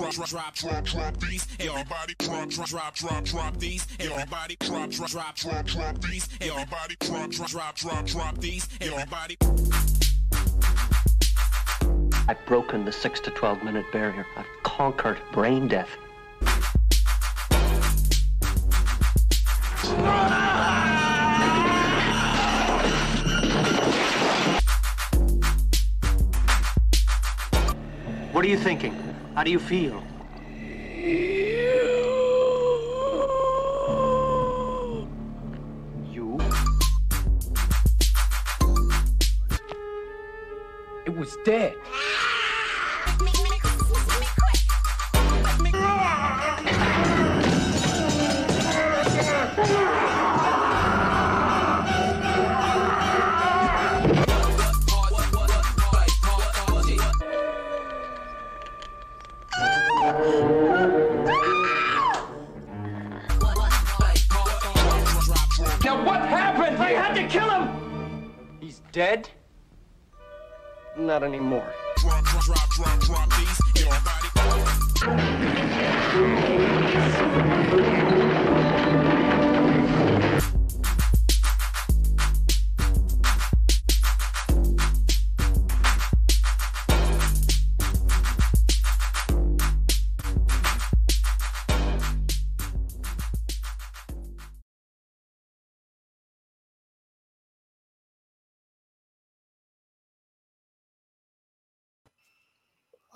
drop, drop, drop, drop, these. Everybody drop, drop, drop, drop, drop these. Everybody drop, drop, drop, drop, drop these. Everybody drop, drop, drop, drop, drop these. Everybody. I've broken the 6 to 12 minute barrier. I've conquered brain death. What are you thinking? How do you feel? You? It was dead. Dead? Not anymore. Drop, drop, drop, these.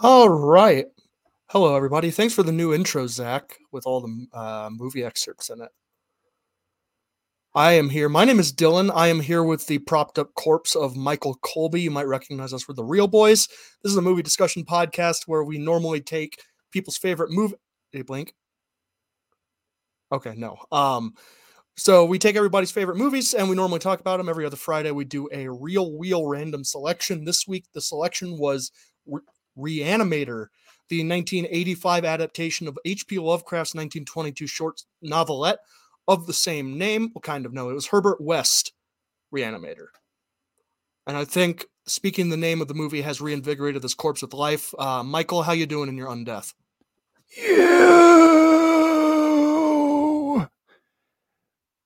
All right. Hello, everybody. Thanks for the new intro, Zach, with all the uh, movie excerpts in it. I am here. My name is Dylan. I am here with the propped up corpse of Michael Colby. You might recognize us for the Reel Boys. This is a movie discussion podcast where we normally take people's favorite movie. Did you blink? Okay, no. Um, so we take everybody's favorite movies and we normally talk about them every other Friday. We do a real wheel random selection. This week, the selection was Reanimator, the 1985 adaptation of H.P. Lovecraft's 1922 short novelette of the same name. Well, kind of no, it was Herbert West Reanimator. And I think speaking the name of the movie has reinvigorated this corpse with life. Uh, Michael, how you doing in your undeath? You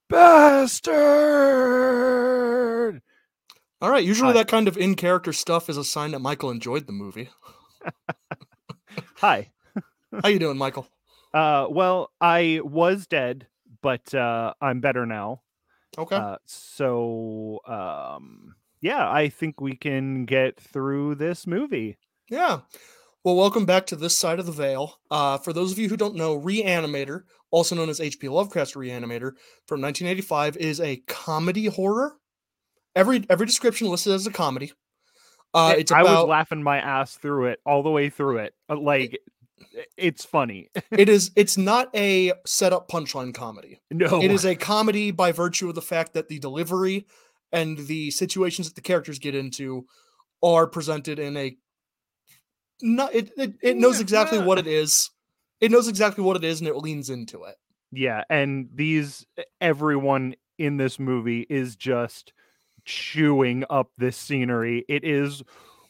bastard! All right, usually that kind of in character stuff is a sign that Michael enjoyed the movie. Hi. How you doing, Michael? Uh, well, I was dead, but uh, I'm better now. Okay. Uh, so, um, yeah, I think we can get through this movie. Yeah. Well, welcome back to this side of the veil. Uh, for those of you who don't know, Reanimator, also known as H.P. Lovecraft's Reanimator, from 1985, is a comedy horror. Every every description listed as a comedy. Uh, It- it's I about was laughing my ass through it all the way through it. Uh, Like, it's funny. it is it's not a setup punchline comedy. no, It is a comedy by virtue of the fact that the delivery and the situations that the characters get into are presented in a not it it, it knows exactly what it is. It knows exactly what it is and it leans into it. Yeah, and these everyone in this movie is just chewing up this scenery. It is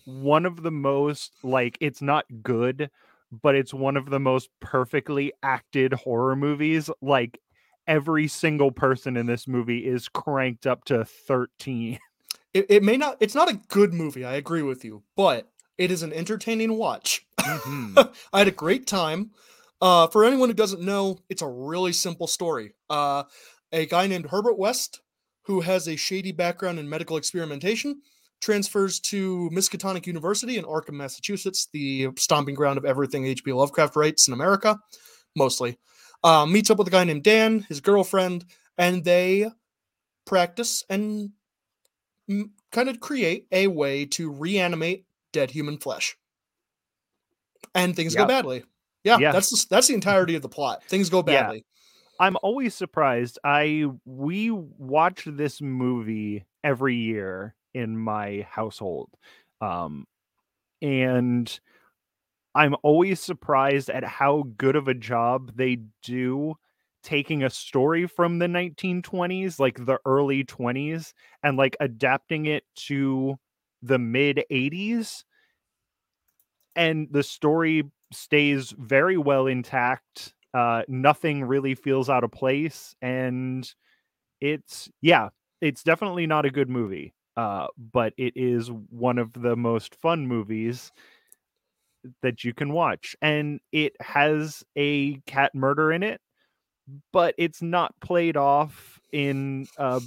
one of the most like it's not good, but it's one of the most perfectly acted horror movies. Like every single person in this movie is cranked up to 13. it, it may not it's not a good movie i agree with you but it is an entertaining watch Mhm. i had a great time uh, for anyone who doesn't know it's a really simple story uh, a guy named herbert west who has a shady background in medical experimentation transfers to miskatonic university in arkham massachusetts the stomping ground of everything hp lovecraft writes in america mostly uh, meets up with a guy named dan his girlfriend and they practice and m- kind of create a way to reanimate dead human flesh. And things go badly. Yeah, Yeah. that's the, that's the entirety of the plot. Things go badly. I'm always surprised. I we watch this movie every year in my household. Um and I'm always surprised at how good of a job they do taking a story from the 1920s, like the early 20s and like adapting it to the mid 80s and the story stays very well intact. Uh, nothing really feels out of place, and it's yeah, it's definitely not a good movie. Uh, but it is one of the most fun movies that you can watch, and it has a cat murder in it, but it's not played off in uh,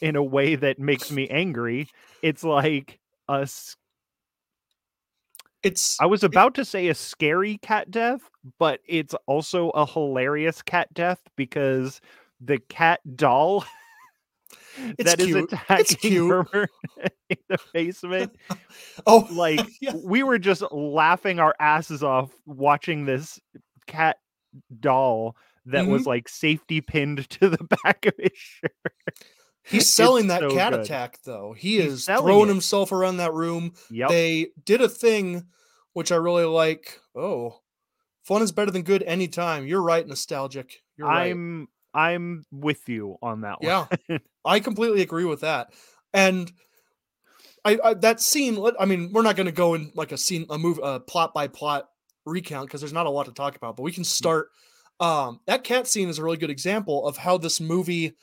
in a way that makes me angry. It's like a s- It's I was about to say a scary cat death, but it's also a hilarious cat death because the cat doll It's that is cute. It's attacking cute. Herbert in the basement. oh Like yeah. we were just laughing our asses off watching this cat doll that Mm-hmm. was like safety pinned to the back of his shirt. He's selling that so cat good. attack though. He He's is throwing it. himself around that room. Yep. They did a thing which I really like. Oh, fun is better than good anytime. You're right, nostalgic. You're right. I'm I'm with you on that one. Yeah, I completely agree with that. And I, I that scene. I mean, we're not going to go in like a scene, a move, a plot by plot recount because there's not a lot to talk about. But we can start. Um, that cat scene is a really good example of how this movie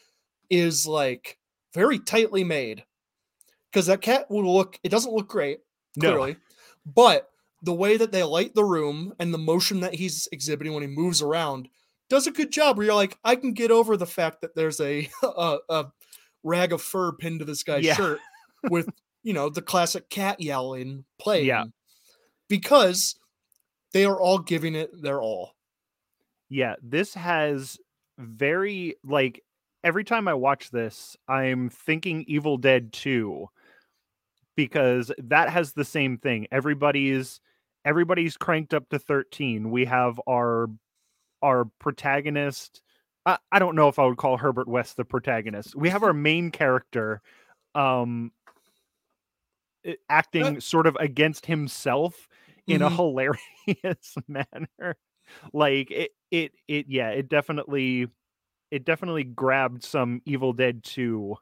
is like very tightly made. Because that cat will look. It doesn't look great, No. clearly, but the way that they light the room and the motion that he's exhibiting when he moves around does a good job where you're like i can get over the fact that there's a a, a rag of fur pinned to this guy's Yeah. shirt with you know the classic cat yowling playing Yeah. because they are all giving it their all Yeah, this has very like every time I watch this, I'm thinking Evil Dead 2 because that has the same thing. Everybody's everybody's cranked up to 13. We have our our protagonist I, I don't know if I would call Herbert West the protagonist. We have our main character um i- acting sort of against himself in a Mhm. hilarious manner like it it it yeah it definitely it definitely grabbed some evil dead 2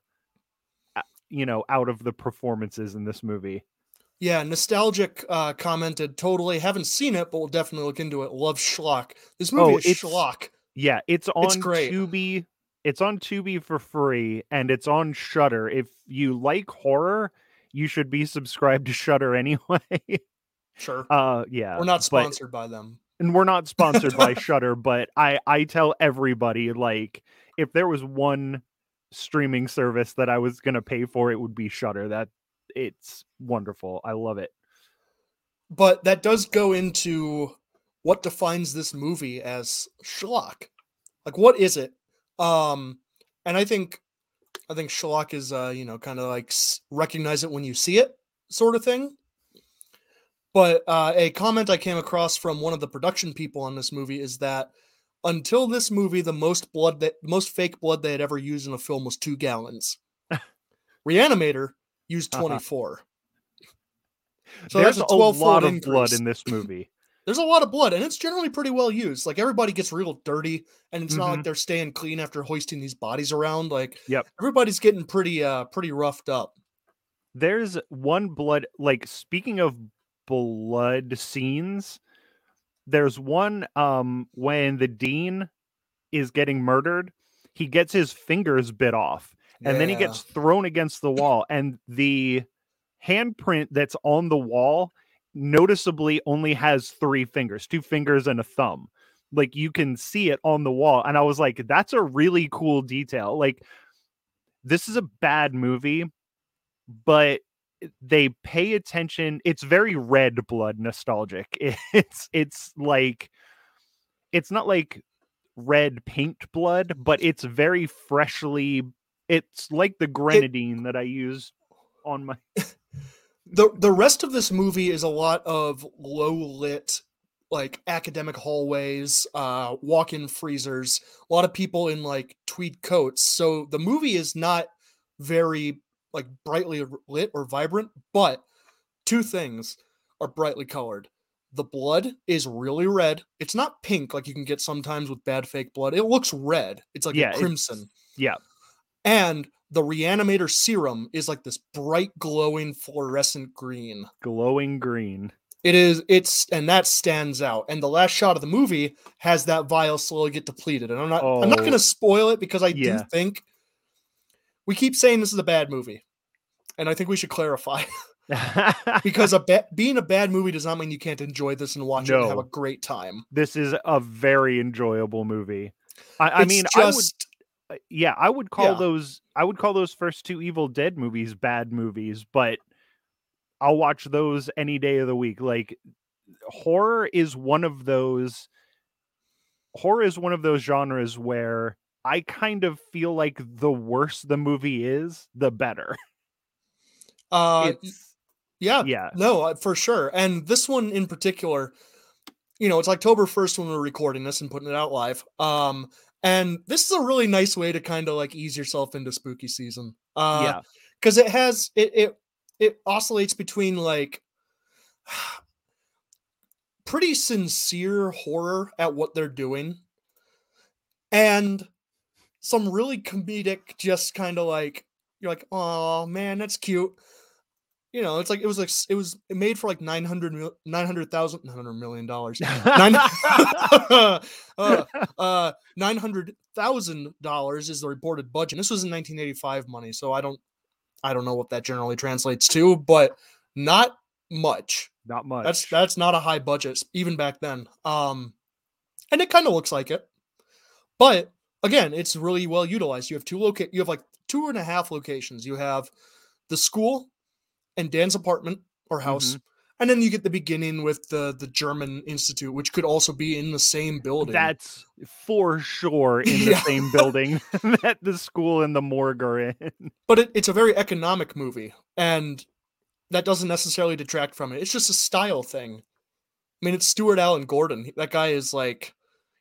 uh, you know out of the performances in this movie. Yeah nostalgic uh commented totally haven't seen it but we'll definitely look into it. Love schlock. This movie Oh, is it's- schlock. Yeah it's on It's great. tubi it's on tubi for free and it's on shudder if you like horror you should be subscribed to shudder anyway. Sure. Uh yeah we're not sponsored by them and we're not sponsored by Shudder, but I I tell everybody like if there was one streaming service that I was gonna pay for, it would be Shudder. That it's wonderful. I love it. but that does go into what defines this movie as schlock like what is it um and i think i think schlock is uh you know kind of like recognize it when you see it sort of thing but uh, a comment i came across from one of the production people on this movie is that until this movie the most blood that most fake blood they had ever used in a film was two gallons reanimator used Uh-huh. 24 so There's a a 12 lot of blood in this movie. there's a lot of blood and it's generally pretty well used like everybody gets real dirty and it's not like Mhm. they're staying clean after hoisting these bodies around like Yep. everybody's getting pretty uh pretty roughed up There's one blood like speaking of blood scenes, there's one um when the dean is getting murdered, he gets his fingers bit off. and then he gets thrown against the wall and the handprint that's on the wall noticeably only has three fingers two fingers and a thumb. Like you can see it on the wall and i was like that's a really cool detail. Like this is a bad movie but they pay attention it's very red blood nostalgic. It's it's like it's not like red paint blood but it's very freshly it's like the grenadine that I use on my the the rest of this movie is a lot of low lit like academic hallways uh walk-in freezers a lot of people in like tweed coats. So the movie is not very like brightly lit or vibrant but two things are brightly colored the blood is really red it's not pink like you can get sometimes with bad fake blood it looks red it's like Yeah, a crimson yeah. and the reanimator serum is like this bright glowing fluorescent green glowing green. It is it's and that stands out. And the last shot of the movie has that vial slowly get depleted. And I'm not I'm not Oh. going to spoil it because I Yeah. do think we keep saying this is a bad movie. And I think we should clarify because a ba- being a bad movie does not mean you can't enjoy this and watch it and have a great time. this is a very enjoyable movie. I, I mean, just I would, uh, yeah, I would call Yeah. those, I would call those first two Evil Dead movies bad movies, but I'll watch those any day of the week. Like, horror is one of those. Horror is one of those genres where I kind of feel like the worse the movie is, the better. uh It's, yeah, yeah, No, uh, for sure. And this one in particular, you know, it's October 1st when we're recording this and putting it out live. Um, and this is a really nice way to kind of like ease yourself into spooky season. Uh, yeah, because it has it it it oscillates between like pretty sincere horror at what they're doing and some really comedic just kind of like you're like oh man that's cute you know it's like it was like it was made for like 900 mil- 900,000 900 million dollars Nine, uh, uh, nine hundred thousand dollars is the reported budget. This was in 1985 money, so I don't, I don't know what that generally translates to, but not much. not much. That's that's not a high budget even back then. Um, and it kind of looks like it, but again, it's really well utilized. You have two locate, you have like two and a half locations. You have the school and Dan's apartment or house. Mm-hmm. And then you get the beginning with the the German Institute, which could also be in the same building. That's for sure in the Yeah. same building that the school and the morgue are in. but it, it's a very economic movie and that doesn't necessarily detract from it it's just a style thing i mean it's stuart alan gordon that guy is like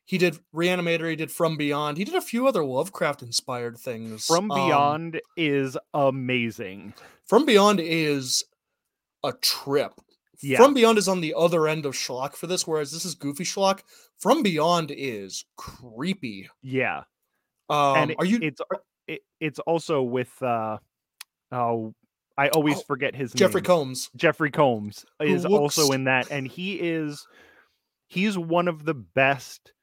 he did reanimator he did from beyond he did a few other lovecraft inspired things From Um, Beyond is amazing. from beyond is a trip Yeah. from beyond is on the other end of schlock for this whereas this is goofy schlock from beyond is creepy Yeah. um and are you it's it, it's also with uh oh I always Oh, forget his name. jeffrey name. combs Jeffrey Combs is also in that and he is he's one of the best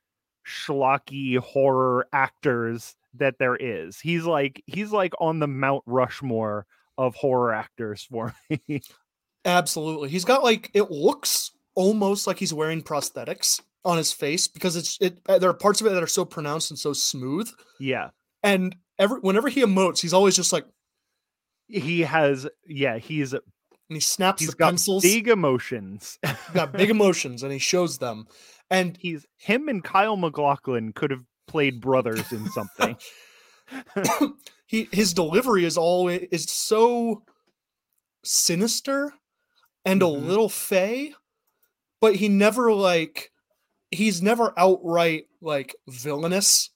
schlocky horror actors that there is. He's like he's like on the Mount Rushmore of horror actors for me. Absolutely. He's got like it looks almost like he's wearing prosthetics on his face because it's it uh, there are parts of it that are so pronounced and so smooth. yeah. And every whenever he emotes, he's always just like He has yeah, he's and he snaps he's the got pencils. big emotions. Got big emotions and he shows them. And he's him and Kyle MacLachlan could have played brothers in something. he his delivery is always is so sinister and Mhm. a little fey, but he never like he's never outright like villainous.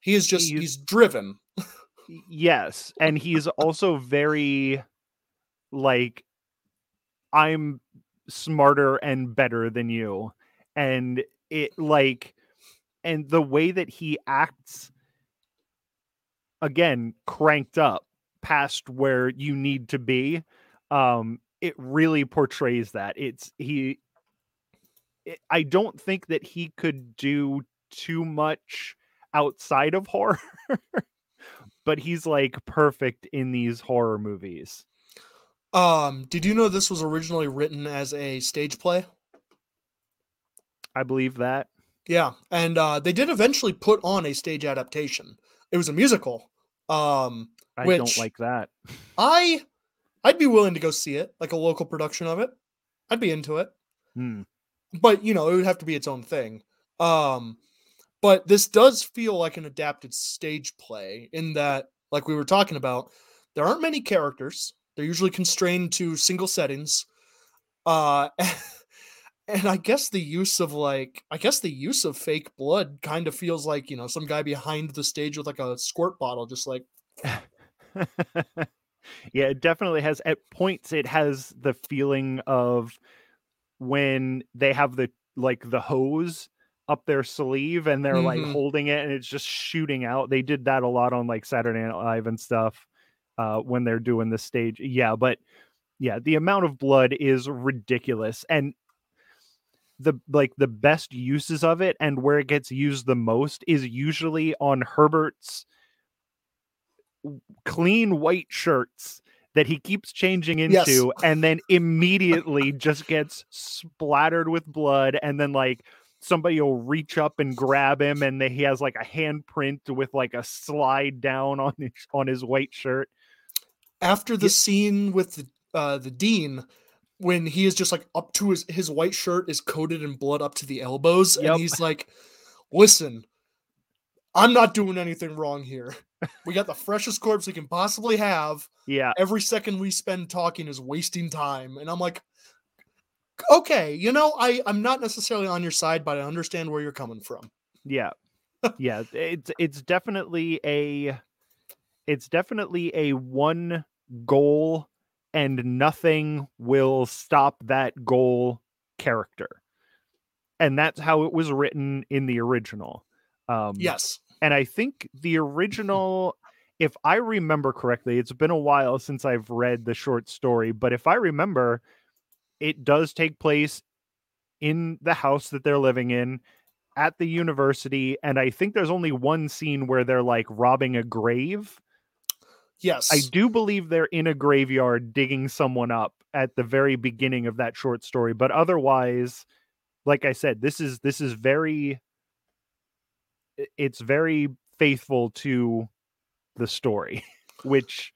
He is just He's- he's driven. Yes and he's also very like i'm smarter and better than you and it like and the way that he acts again cranked up past where you need to be um it really portrays that it's he it, i don't think that he could do too much outside of horror but he's like perfect in these horror movies. Um, did you know this was originally written as a stage play? I believe that. Yeah, and uh, they did eventually put on a stage adaptation. It was a musical. Um, I Which- don't like that. I I'd be willing to go see it, like a local production of it. I'd be into it. Hmm. but you know it would have to be its own thing um but this does feel like an adapted stage play in that like we were talking about there aren't many characters they're usually constrained to single settings uh and i guess the use of like i guess the use of fake blood kind of feels like you know some guy behind the stage with like a squirt bottle just like yeah, it definitely has at points it has the feeling of when they have the like the hose up their sleeve and they're like Mhm. holding it and it's just shooting out. They did that a lot on like Saturday Night Live and stuff uh when they're doing the stage. Yeah, but yeah, the amount of blood is ridiculous and the like the best uses of it and where it gets used the most is usually on Herbert's clean white shirts that he keeps changing into Yes. and then immediately just gets splattered with blood and then like somebody will reach up and grab him and then he has like a handprint with like a slide down on his on his white shirt After the Ye- scene with the uh, the dean, when he is just like up to his his white shirt is coated in blood up to the elbows, Yep. and he's like, "Listen, I'm not doing anything wrong here. We got the freshest corpse we can possibly have. yeah Every second we spend talking is wasting time." And I'm like, "Okay, you know, I I'm not necessarily on your side, but I understand where you're coming from." yeah yeah it's it's definitely a it's definitely a one goal and nothing will stop that goal character and that's how it was written in the original um Yes. and i think the original if i remember correctly it's been a while since i've read the short story but if i remember it does take place in the house that they're living in at the university and i think there's only one scene where they're like robbing a grave Yes. i do believe they're in a graveyard digging someone up at the very beginning of that short story but otherwise like i said this is this is very it's very faithful to the story which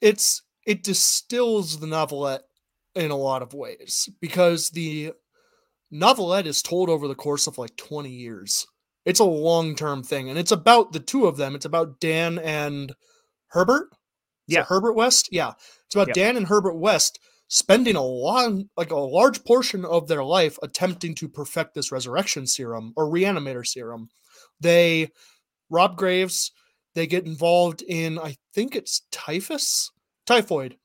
it's it distills the novelette in a lot of ways because the novelette is told over the course of like 20 years. It's a long-term thing and it's about the two of them. It's about Dan and Herbert. Is Yeah. Herbert West. Yeah. It's about. Dan and Herbert West spending a long like a large portion of their life attempting to perfect this resurrection serum or reanimator serum. They rob graves, they get involved in I think it's typhus, typhoid.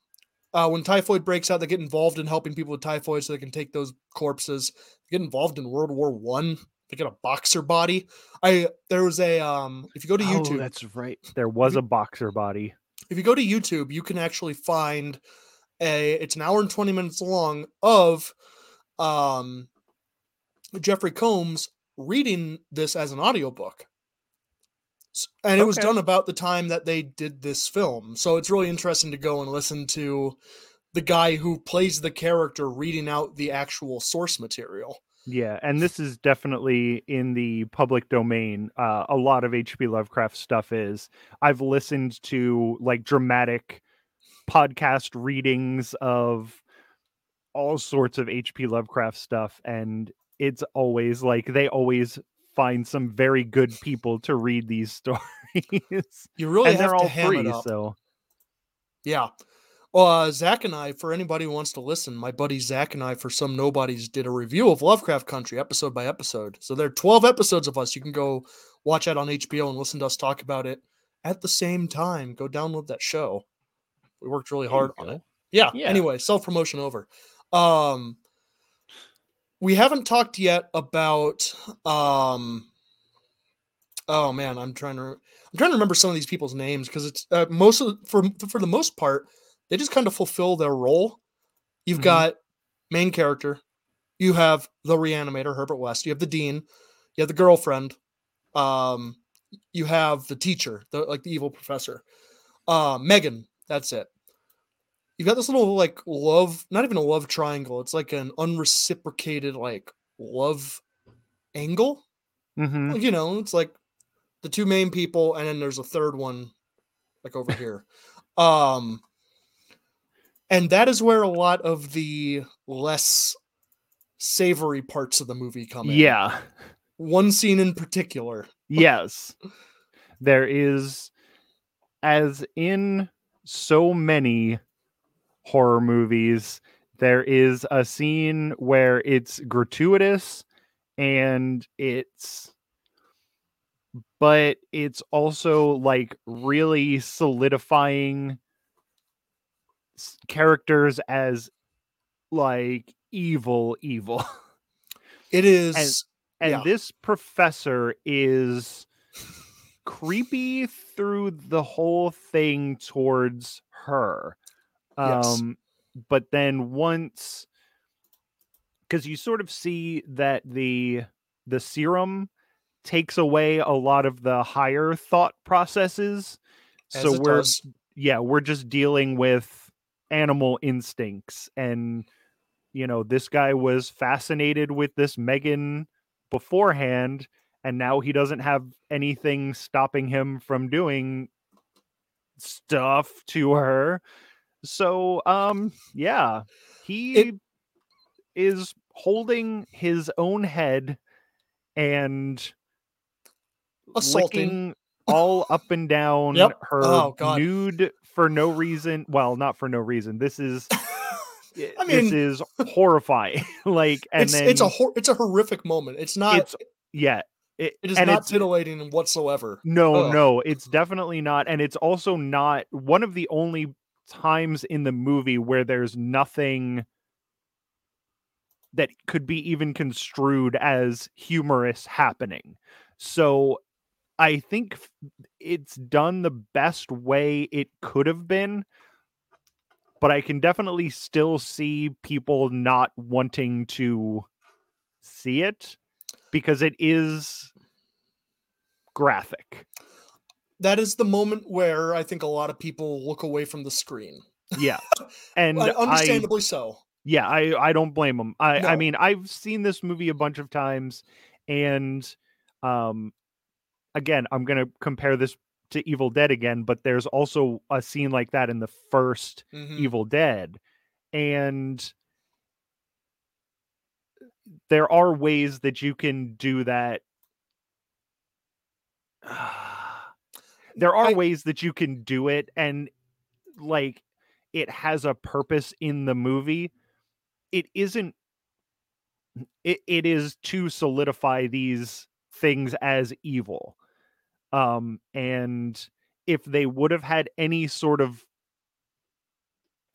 Uh, when typhoid breaks out, they get involved in helping people with typhoid so they can take those corpses. They get involved in World War One. They get a boxer body. I there was a um if you go to oh, YouTube, that's right there was a boxer body if you go to YouTube, you can actually find a it's an hour and 20 minutes long of um Jeffrey Combs reading this as an audiobook. And it was done about the time that they did this film. So it's really interesting to go and listen to the guy who plays the character reading out the actual source material. Yeah, and this is definitely in the public domain. Uh, a lot of H.P. Lovecraft stuff is. I've listened to like dramatic podcast readings of all sorts of H.P. Lovecraft stuff, and it's always like they always find some very good people to read these stories, You really and have they're to all ham free. it up. So Yeah. Well, uh, Zach and I, for anybody who wants to listen, my buddy Zach and I, for some nobodies, did a review of Lovecraft Country episode by episode. So there are 12 episodes of us. You can go watch that on HBO and listen to us talk about it at the same time. Go download that show. We worked really hard on it. Yeah. Yeah. Anyway, self promotion over. Um, we haven't talked yet about. Um, oh man, I'm trying to. I'm trying to remember some of these people's names because it's uh, most of for for the most part they just kind of fulfill their role. You've Mhm. got main character, you have the reanimator Herbert West, you have the dean, you have the girlfriend, um, you have the teacher, the like the evil professor, uh, Megan. That's it. You've got this little like love, not even a love triangle. It's like an unreciprocated like love angle. Mhm. Like, you know, it's like the two main people, and then there's a third one like over here. Um and that is where a lot of the less savory parts of the movie come in. yeah. One scene in particular. yes there is as in so many horror movies there is a scene where it's gratuitous and it's but it's also like really solidifying characters as like evil evil It is and Yeah. this professor is creepy through the whole thing towards her Yes. um but then once because you sort of see that the the serum takes away a lot of the higher thought processes. As so we're does. yeah, we're just dealing with animal instincts and you know, this guy was fascinated with this Megan beforehand and now he doesn't have anything stopping him from doing stuff to her. So um yeah, he It- is holding his own head and assaulting. all up and down Yep. her Oh, nude for no reason. Well, not for no reason. This is I mean, this is horrifying. like and it's then it's a hor- it's a horrific moment. It's not. it's yeah. It, it is not titillating whatsoever. no, no, it's definitely not. And it's also not one of the only times in the movie where there's nothing that could be even construed as humorous happening. So I think it's done the best way it could have been. But I can definitely still see people not wanting to see it because it is graphic. That is the moment where I think a lot of people look away from the screen. Yeah. And Un- I, understandably so. yeah, I, I don't blame them. I, I mean, I've seen this movie a bunch of times and um again, I'm going to compare this to Evil Dead again, but there's also a scene like that in the first Mhm. Evil Dead. And there are ways that you can do that. there are I- ways that you can do it and like it has a purpose in the movie. It isn't it, it is to solidify these things as evil. Um and if they would have had any sort of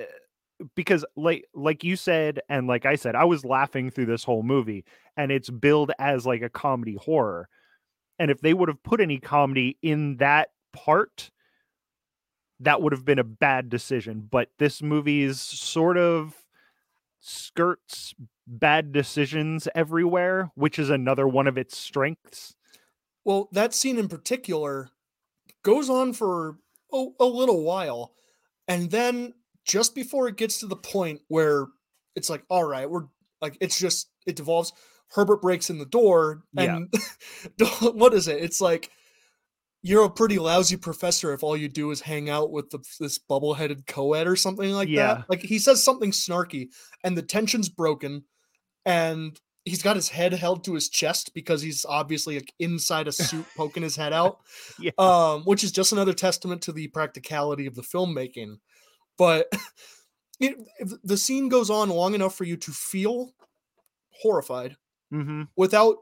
uh, because like like you said and like I said I was laughing through this whole movie and it's billed as like a comedy horror and if they would have put any comedy in that part that would have been a bad decision but this movie's sort of skirts bad decisions everywhere which is another one of its strengths Well, that scene in particular goes on for a, a little while. And then just before it gets to the point where it's like, all right, we're like, it's just, it devolves. Herbert breaks in the door. Yeah. And what is it? It's like, you're a pretty lousy professor if all you do is hang out with the, this bubble headed co ed or something like Yeah. that. Like, he says something snarky, and the tension's broken. And he's got his head held to his chest because he's obviously like inside a suit poking his head out yeah um which is just another testament to the practicality of the filmmaking but it, if the scene goes on long enough for you to feel horrified mm-hmm. without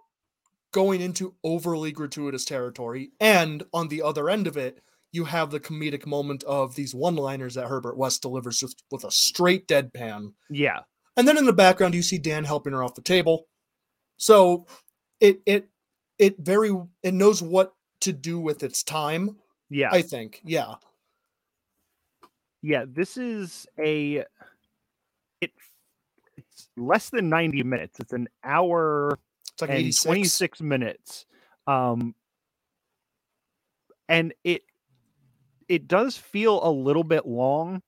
going into overly gratuitous territory and on the other end of it you have the comedic moment of these one liners that Herbert West delivers just with a straight deadpan yeah and then in the background you see Dan helping her off the table. So it it it very it knows what to do with its time, yeah I think. Yeah. yeah this is a it it's less than 90 minutes it's an hour It's like and 86. 26 minutes um and it it does feel a little bit long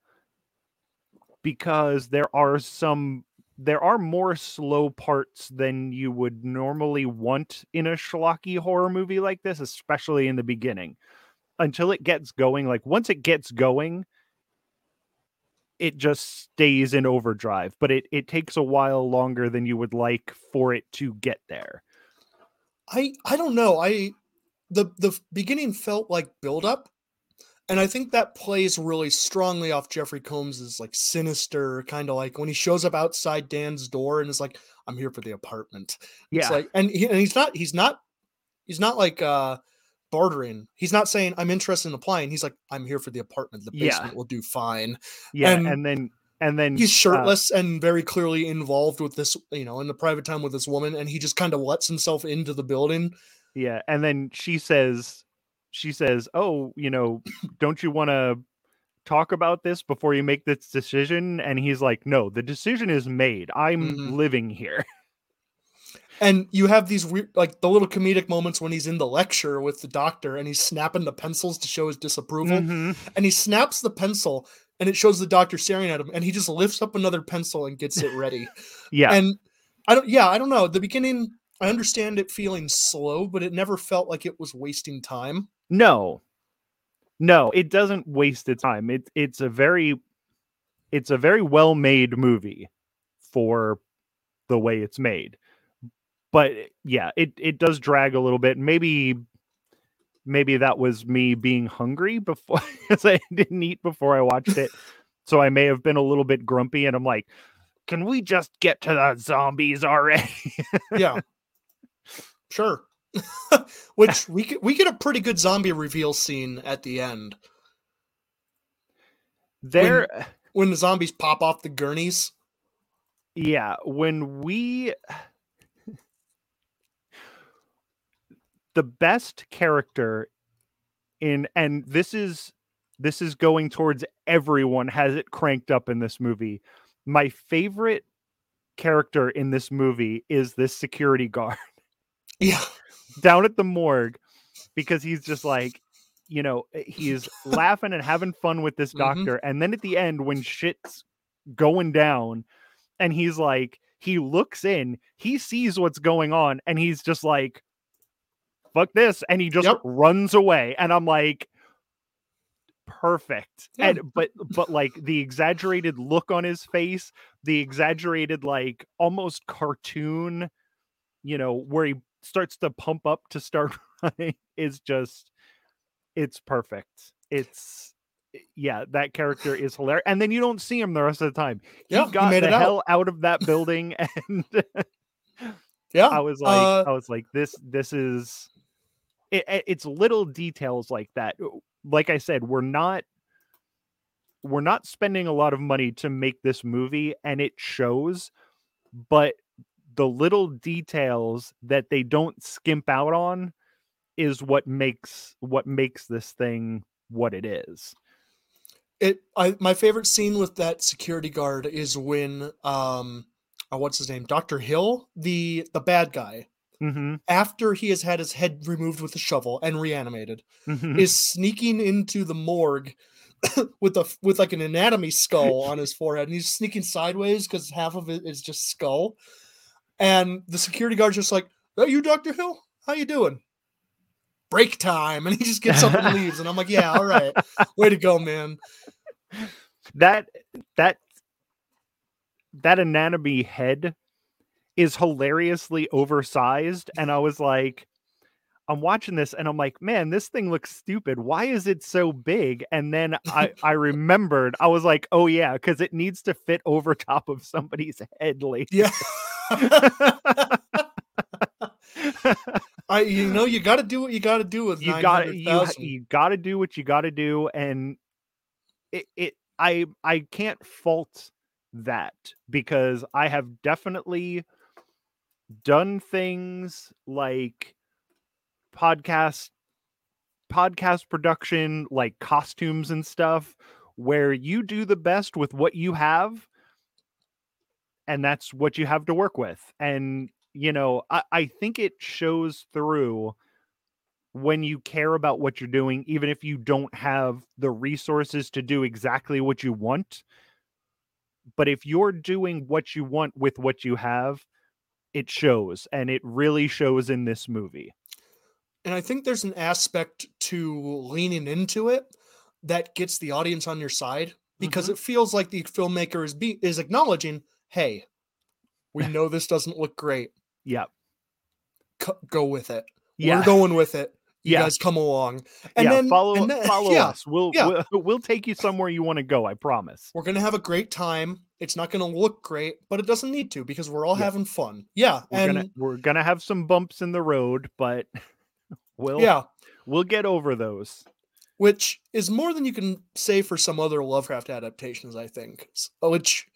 because there are some there are more slow parts than you would normally want in a schlocky horror movie like this especially in the beginning until it gets going like once it gets going it just stays in overdrive but it it takes a while longer than you would like for it to get there I I don't know. I the the beginning felt like build up and I think that plays really strongly off Jeffrey Combs's like sinister kind of like when he shows up outside Dan's door and is like I'm here for the apartment. It's yeah like and, he, and he's not he's not he's not like uh bartering. He's not saying I'm interested in applying. He's like I'm here for the apartment. The Yeah. basement will do fine. yeah and and, then and then He's uh, shirtless and very clearly involved with this, you know, in the private time with this woman and he just kind of lets himself into the building. Yeah, and then she says she says, "Oh, you know, don't you want to talk about this before you make this decision and he's like no the decision is made i'm Mhm. living here And you have these weird, like the little comedic moments when he's in the lecture with the doctor and he's snapping the pencils to show his disapproval. Mhm. And he snaps the pencil and it shows the doctor staring at him and he just lifts up another pencil and gets it ready. yeah And I don't, yeah, I don't know. The beginning, I understand it feeling slow, but it never felt like it was wasting time. no no it doesn't waste its time it, it's a very it's a very well made movie for the way it's made but eh, yeah it it does drag a little bit maybe maybe that was me being hungry before because i didn't eat before i watched it so i may have been a little bit grumpy and i'm like can we just get to the zombies already Yeah. sure. Which we get, we get a pretty good zombie reveal scene at the end there when the zombies pop off the gurneys. yeah when we the best character in and this is this is going towards everyone has it cranked up in this movie my favorite character in this movie is this security guard Yeah. down at the morgue because he's just like you know eh, he's laughing and having fun with this Mhm. doctor and then at the end when shit's going down and he's like he looks in he sees what's going on and he's just like fuck this and he just Yep. runs away and i'm like perfect Yeah. and but but like the exaggerated look on his face the exaggerated like almost cartoon you know where he starts to pump up to start running is just it's perfect it's yeah that character is hilarious and then you don't see him the rest of the time he Yeah, he got made the it out. hell out of that building and Yeah. i was like uh, i was like this this is it, it- it's little details like that like i said we're not we're not spending a lot of money to make this movie and it shows but the little details that they don't skimp out on is what makes what makes this thing what it is it I my favorite scene with that security guard is when um uh, what's his name? Dr. Hill, the the bad guy, mm-hmm. after he has had his head removed with a shovel and reanimated, Mhm. is sneaking into the morgue with a with like an anatomy skull on his forehead, and he's sneaking sideways because half of it is just skull. And the security guard's just like, "Are you Doctor Hill? How you doing?" Break time, and he just gets up and leaves. And I'm like, "Yeah, all right, way to go, man." that that that anatomy head is hilariously oversized and i was like i'm watching this and i'm like man this thing looks stupid why is it so big and then i i remembered i was like oh yeah because it needs to fit over top of somebody's head later Yeah. I you know you got to do what you got to do with you got to you, 900,000. you got to do what you got to do and it, it i i can't fault that because i have definitely done things like podcast podcast production like costumes and stuff where you do the best with what you have and that's what you have to work with. And you know i, I think it shows through when you care about what you're doing even if you don't have the resources to do exactly what you want. But if you're doing what you want with what you have it shows and it really shows in this movie And I think there's an aspect to leaning into it that gets the audience on your side because Mm-hmm. it feels like the filmmaker is be is acknowledging, "Hey, we know this doesn't look great. yeah C- go with it. yeah We're going with it. You Yeah. guys come along." And yeah then follow and then- follow yeah, us we'll, yeah. we'll we'll take you somewhere you want to go i promise We're going to have a great time. It's not going to look great, but it doesn't need to because we're all Yeah. having fun. Yeah, we're and gonna we're gonna have some bumps in the road but we'll yeah, we'll get over those which is more than you can say for some other Lovecraft adaptations. I think, uh, which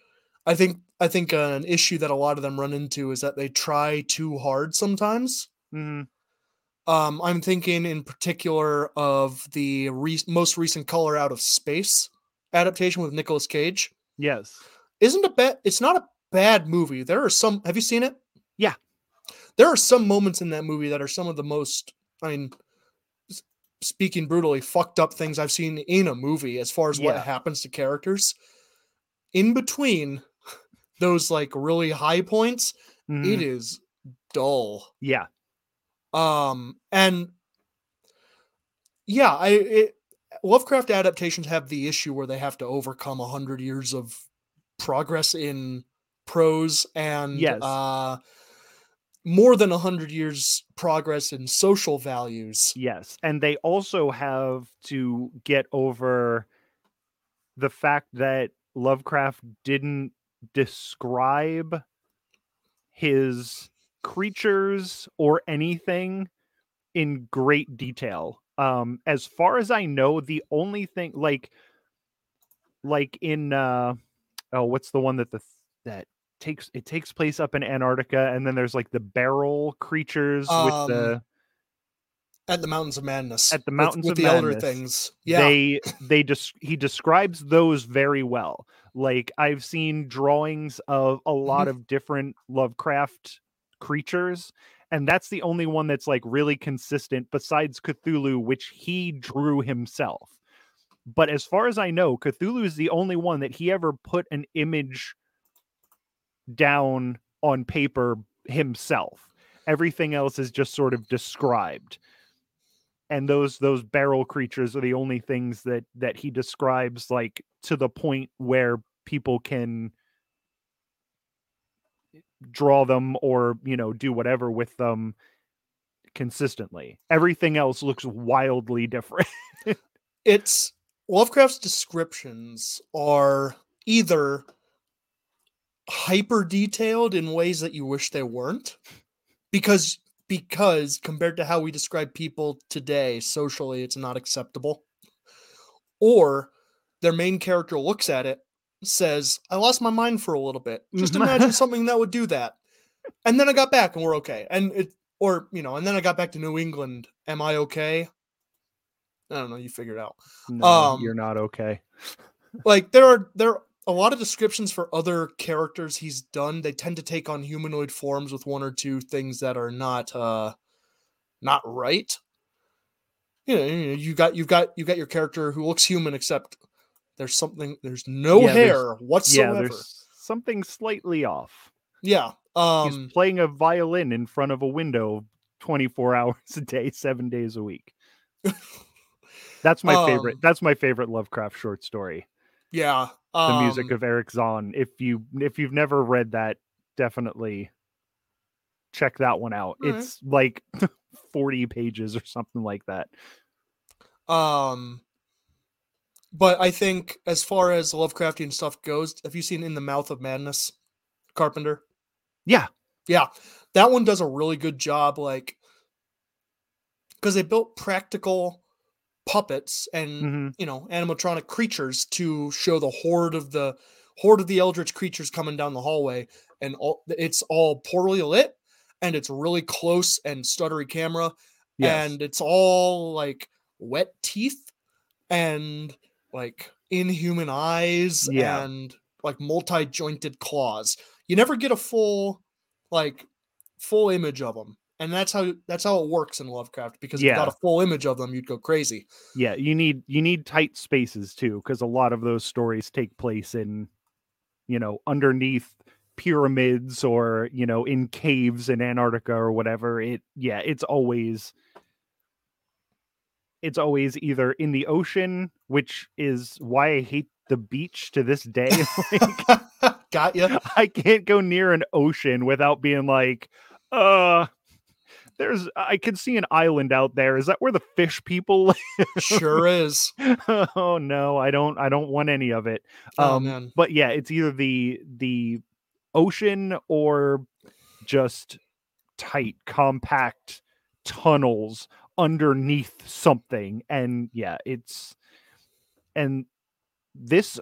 I think I think uh, an issue that a lot of them run into is that they try too hard sometimes. Mhm. Um, I'm thinking in particular of the re- most recent Color Out of Space, adaptation with Nicolas Cage Yes. Isn't a bad. It's not a bad movie. There are some. Have you seen it? Yeah. There are some moments in that movie that are some of the most. I mean, speaking brutally, fucked up things I've seen in a movie as far as what happens to characters. In between those like really high points, Mhm. it is dull. yeah. Um, and yeah, I it, Lovecraft adaptations have the issue where they have to overcome a hundred years of progress in prose and Yes. uh, more than a hundred years progress in social values. Yes. And they also have to get over the fact that Lovecraft didn't describe his creatures or anything in great detail. Um as far as I know, the only thing like like in uh oh what's the one that the that takes it takes place up in Antarctica and then there's like the barrel creatures with Um, the At the Mountains of Madness. At the Mountains with, of the elder Madness, things. Yeah. they they just he describes those very well like i've seen drawings of a Mm-hmm. lot of different lovecraft creatures and that's the only one that's like really consistent besides cthulhu which he drew himself but as far as i know cthulhu is the only one that he ever put an image down on paper himself. Everything else is just sort of described. And those those barrel creatures are the only things that that he describes like to the point where people can draw them or you know do whatever with them consistently. Everything else looks wildly different. It's Lovecraft's descriptions are either hyper detailed in ways that you wish they weren't because because compared to how we describe people today socially it's not acceptable or their main character looks at it says i lost my mind for a little bit. Just imagine something that would do that. And then i got back and we're okay. And it or you know and then i got back to new england. Am i okay i don't know you figure it out. No Um, you're not okay. like there are there are a lot of descriptions for other characters he's done. They tend to take on humanoid forms with one or two things that are not uh not right. You know you, got you've got you got your character who looks human except there's something there's no Yeah, there's- hair whatsoever yeah yeah, there's something slightly off. Yeah um he's playing a violin in front of a window 24 hours a day 7 days a week that's my favorite Um, that's my favorite lovecraft short story yeah the um, music of Erich Zann. If you if you've never read that, definitely check that one out. Alright. It's like 40 pages or something like that. Um, but I think as far as Lovecraftian stuff goes, have you seen In the Mouth of Madness, Carpenter? Yeah. Yeah, that one does a really good job, like because they built practical puppets and Mhm. you know animatronic creatures to show the horde of the horde of the eldritch creatures coming down the hallway, and all it's all poorly lit, and it's really close and stuttery camera, Yes. and it's all like wet teeth and like inhuman eyes Yeah. and like multi-jointed claws. You never get a full like full image of them. And that's how that's how it works in Lovecraft because if you got a full image of them, you'd go crazy. yeah, you need you need tight spaces too because a lot of those stories take place in you know, underneath pyramids or, you know, in caves in Antarctica or whatever. It yeah, it's always it's always either in the ocean, which is why I hate the beach to this day. like, got you. I can't go near an ocean without being like, uh, there's, I can see an island out there. Is that where the fish people live? Sure is. oh no, I don't, I don't want any of it. Oh Um, man. but yeah, it's either the, the ocean or just tight, compact tunnels underneath something. And yeah, it's, and this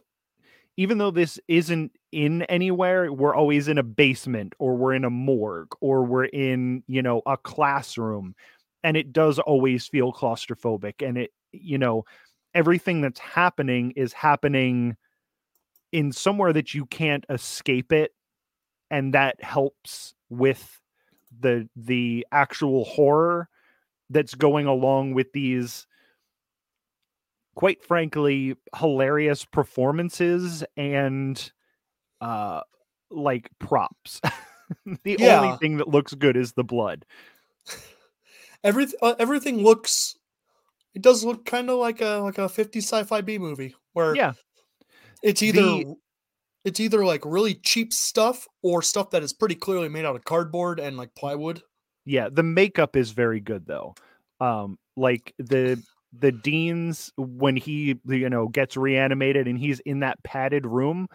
even though this isn't in anywhere, we're always in a basement or we're in a morgue or we're in, you know, a classroom. And it does always feel claustrophobic. And it, you know, everything that's happening is happening in somewhere that you can't escape it and that helps with the the actual horror that's going along with these quite frankly hilarious performances and uh like props the Yeah. only thing that looks good is the blood Everything uh, everything looks it does look kind of like a like a 50 sci-fi B movie where yeah it's either The- it's either like really cheap stuff or stuff that is pretty clearly made out of cardboard and like plywood. yeah the makeup is very good though um like the the dean's when he you know gets reanimated and he's in that padded room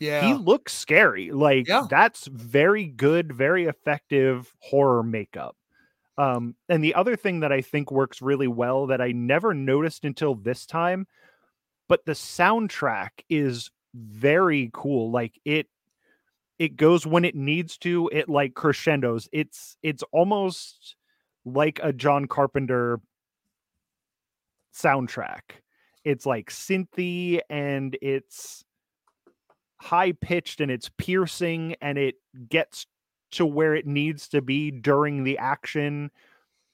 Yeah. he looks scary like Yeah. that's very good very effective horror makeup um and the other thing that i think works really well that i never noticed until this time but the soundtrack is very cool like it it goes when it needs to it like crescendos it's it's almost like a john carpenter soundtrack it's like synthy and it's high pitched and it's piercing and it gets to where it needs to be during the action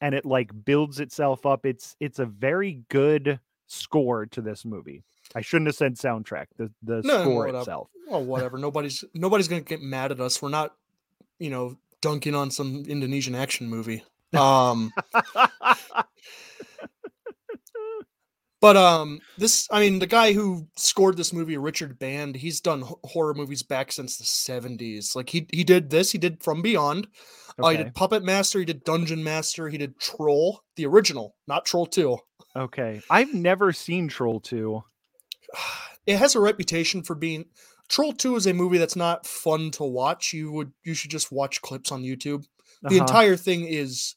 and it like builds itself up it's it's a very good score to this movie i shouldn't have said soundtrack the the No, score itself Well, whatever. nobody's nobody's gonna get mad at us. We're not, you know, dunking on some Indonesian action movie. Um, but um, this I mean, the guy who scored this movie, Richard Band, he's done horror movies back since the seventies. Like he he did this, he did From Beyond, uh, he did Puppet Master, he did Dungeon Master, he did Troll, the original, not Troll Two. okay i've never seen troll 2 it has a reputation for being Troll 2 is a movie that's not fun to watch. You would you should just watch clips on YouTube. The Uh-huh. entire thing is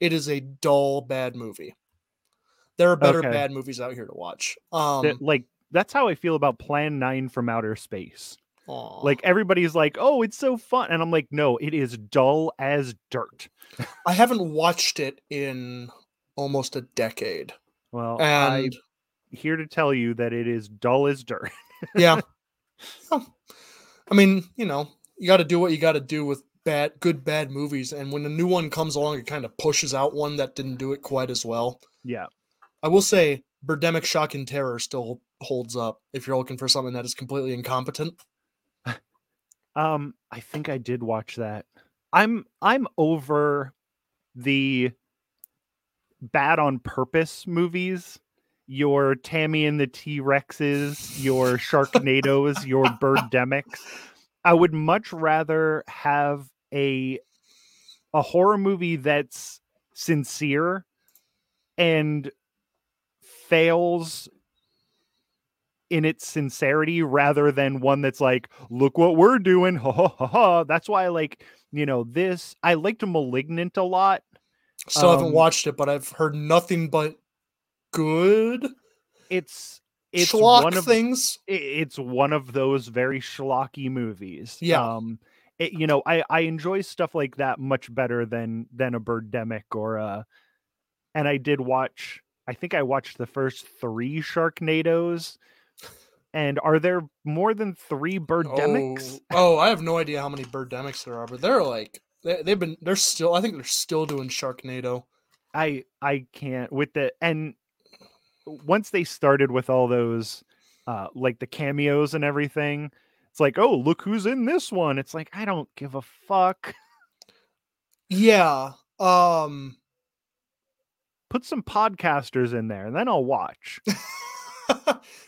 it is a dull bad movie. There are better Okay. bad movies out here to watch. Um That- like that's how i feel about plan 9 from outer space aw. like everybody's like oh it's so fun and i'm like no it is dull as dirt I haven't watched it in almost a decade. well And i'm here to tell you that it is dull as dirt yeah. Yeah. I mean, you know, you got to do what you got to do with bad good bad movies and when a new one comes along it kind of pushes out one that didn't do it quite as well. yeah I will say Birdemic Shock and Terror still holds up if you're looking for something that is completely incompetent. Um, I think I did watch that. I'm I'm over the bad on purpose movies. Your Tammy and the T Rexes, your Sharknadoes, your Birdemics. I would much rather have a a horror movie that's sincere and fails in its sincerity rather than one that's like, look what we're doing. Ha ha ha ha. That's why I like, you know, this. I liked Malignant a lot. Still haven't Um, watched it, but I've heard nothing but good It's it's schlock one of things. it's one of those very schlocky movies. Yeah. Um it, you know, I I enjoy stuff like that much better than than a Birdemic or a and I did watch I think I watched the first 3 Sharknadoes. And are there more than 3 Birdemics? Oh, oh, I have no idea how many Birdemics there are, but they're like they, they've been they're still I think they're still doing Sharknado. I I can't with the and once they started with all those uh like the cameos and everything it's like oh look who's in this one it's like I don't give a fuck Yeah. Um put some podcasters in there and then I'll watch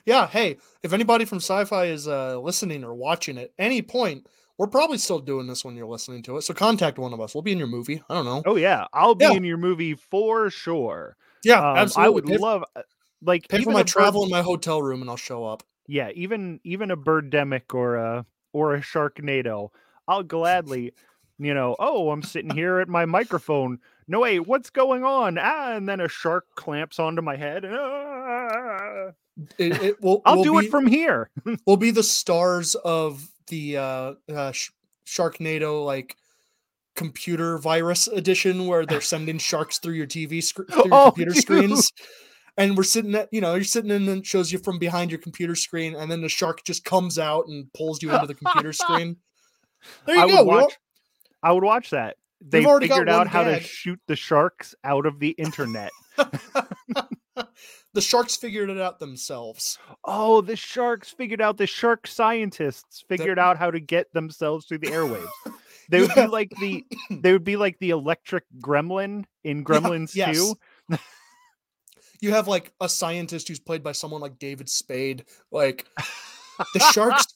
yeah, hey, if anybody from Syfy is uh listening or watching at any point, we're probably still doing this when you're listening to it. So contact one of us. We'll be in your movie. I don't know. oh yeah I'll be Yeah. in your movie for sure Yeah, Um, absolutely. I would pay, love uh, like pay for my a bird- travel and my hotel room and I'll show up. yeah even even a birdemic or a or a sharknado i'll gladly you know oh i'm sitting here at my microphone no wait what's going on ah and then a shark clamps onto my head ah, It, it will i'll we'll do be, it from here we'll be the stars of the uh, uh Sh- Sharknado like computer virus edition where they're sending sharks through your TV screen through your Oh, computer dude. screens. and we're sitting at you know you're sitting in and it shows you from behind your computer screen, and then the shark just comes out and pulls you into the computer screen. There you I go. would watch. I would watch that. They figured out how to shoot the sharks out of the internet. the sharks figured it out themselves. oh, the sharks figured out. The shark scientists figured out how to get themselves through the airwaves. They would Yeah. be like the. They would be like the electric gremlin in Gremlins yes. 2. You have like a scientist who's played by someone like David Spade. Like the sharks,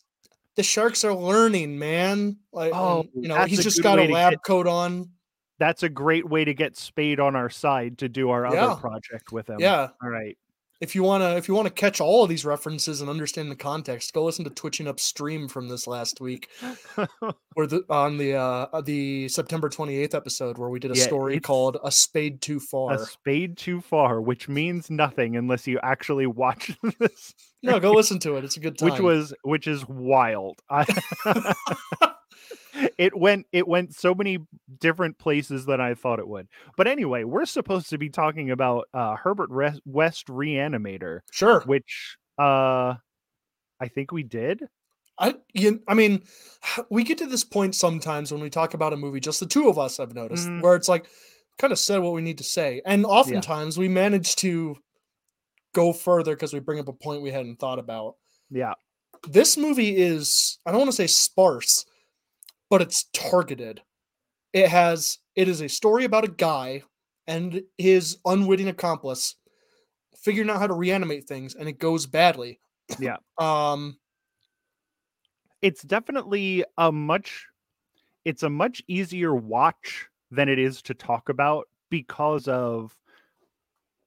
the sharks are learning, man. Like, Oh, you know, he's just got a lab get- coat on. That's a great way to get Spade on our side to do our Yeah. other project with him. Yeah, All right. If you wanna, if you wanna catch all of these references and understand the context, go listen to Twitching Upstream from this last week, where the on the uh the September twenty eighth episode where we did a Yeah, story called "A Spade Too Far." a spade too far, which means nothing unless you actually watch this. No, go listen to it. It's a good time. which was which is wild. I, it went it went so many different places than I thought it would. But anyway, we're supposed to be talking about uh, Herbert Res- West Reanimator, sure. which uh, I think we did. I you, I mean, we get to this point sometimes when we talk about a movie, just the two of us, I've noticed, Mhm. where it's like kind of said what we need to say. And oftentimes we manage to go further because we bring up a point we hadn't thought about. Yeah, This movie is, I don't want to say sparse, but it's targeted. It has it is a story about a guy and his unwitting accomplice figuring out how to reanimate things and it goes badly. Yeah. Um it's definitely a much it's a much easier watch than it is to talk about because of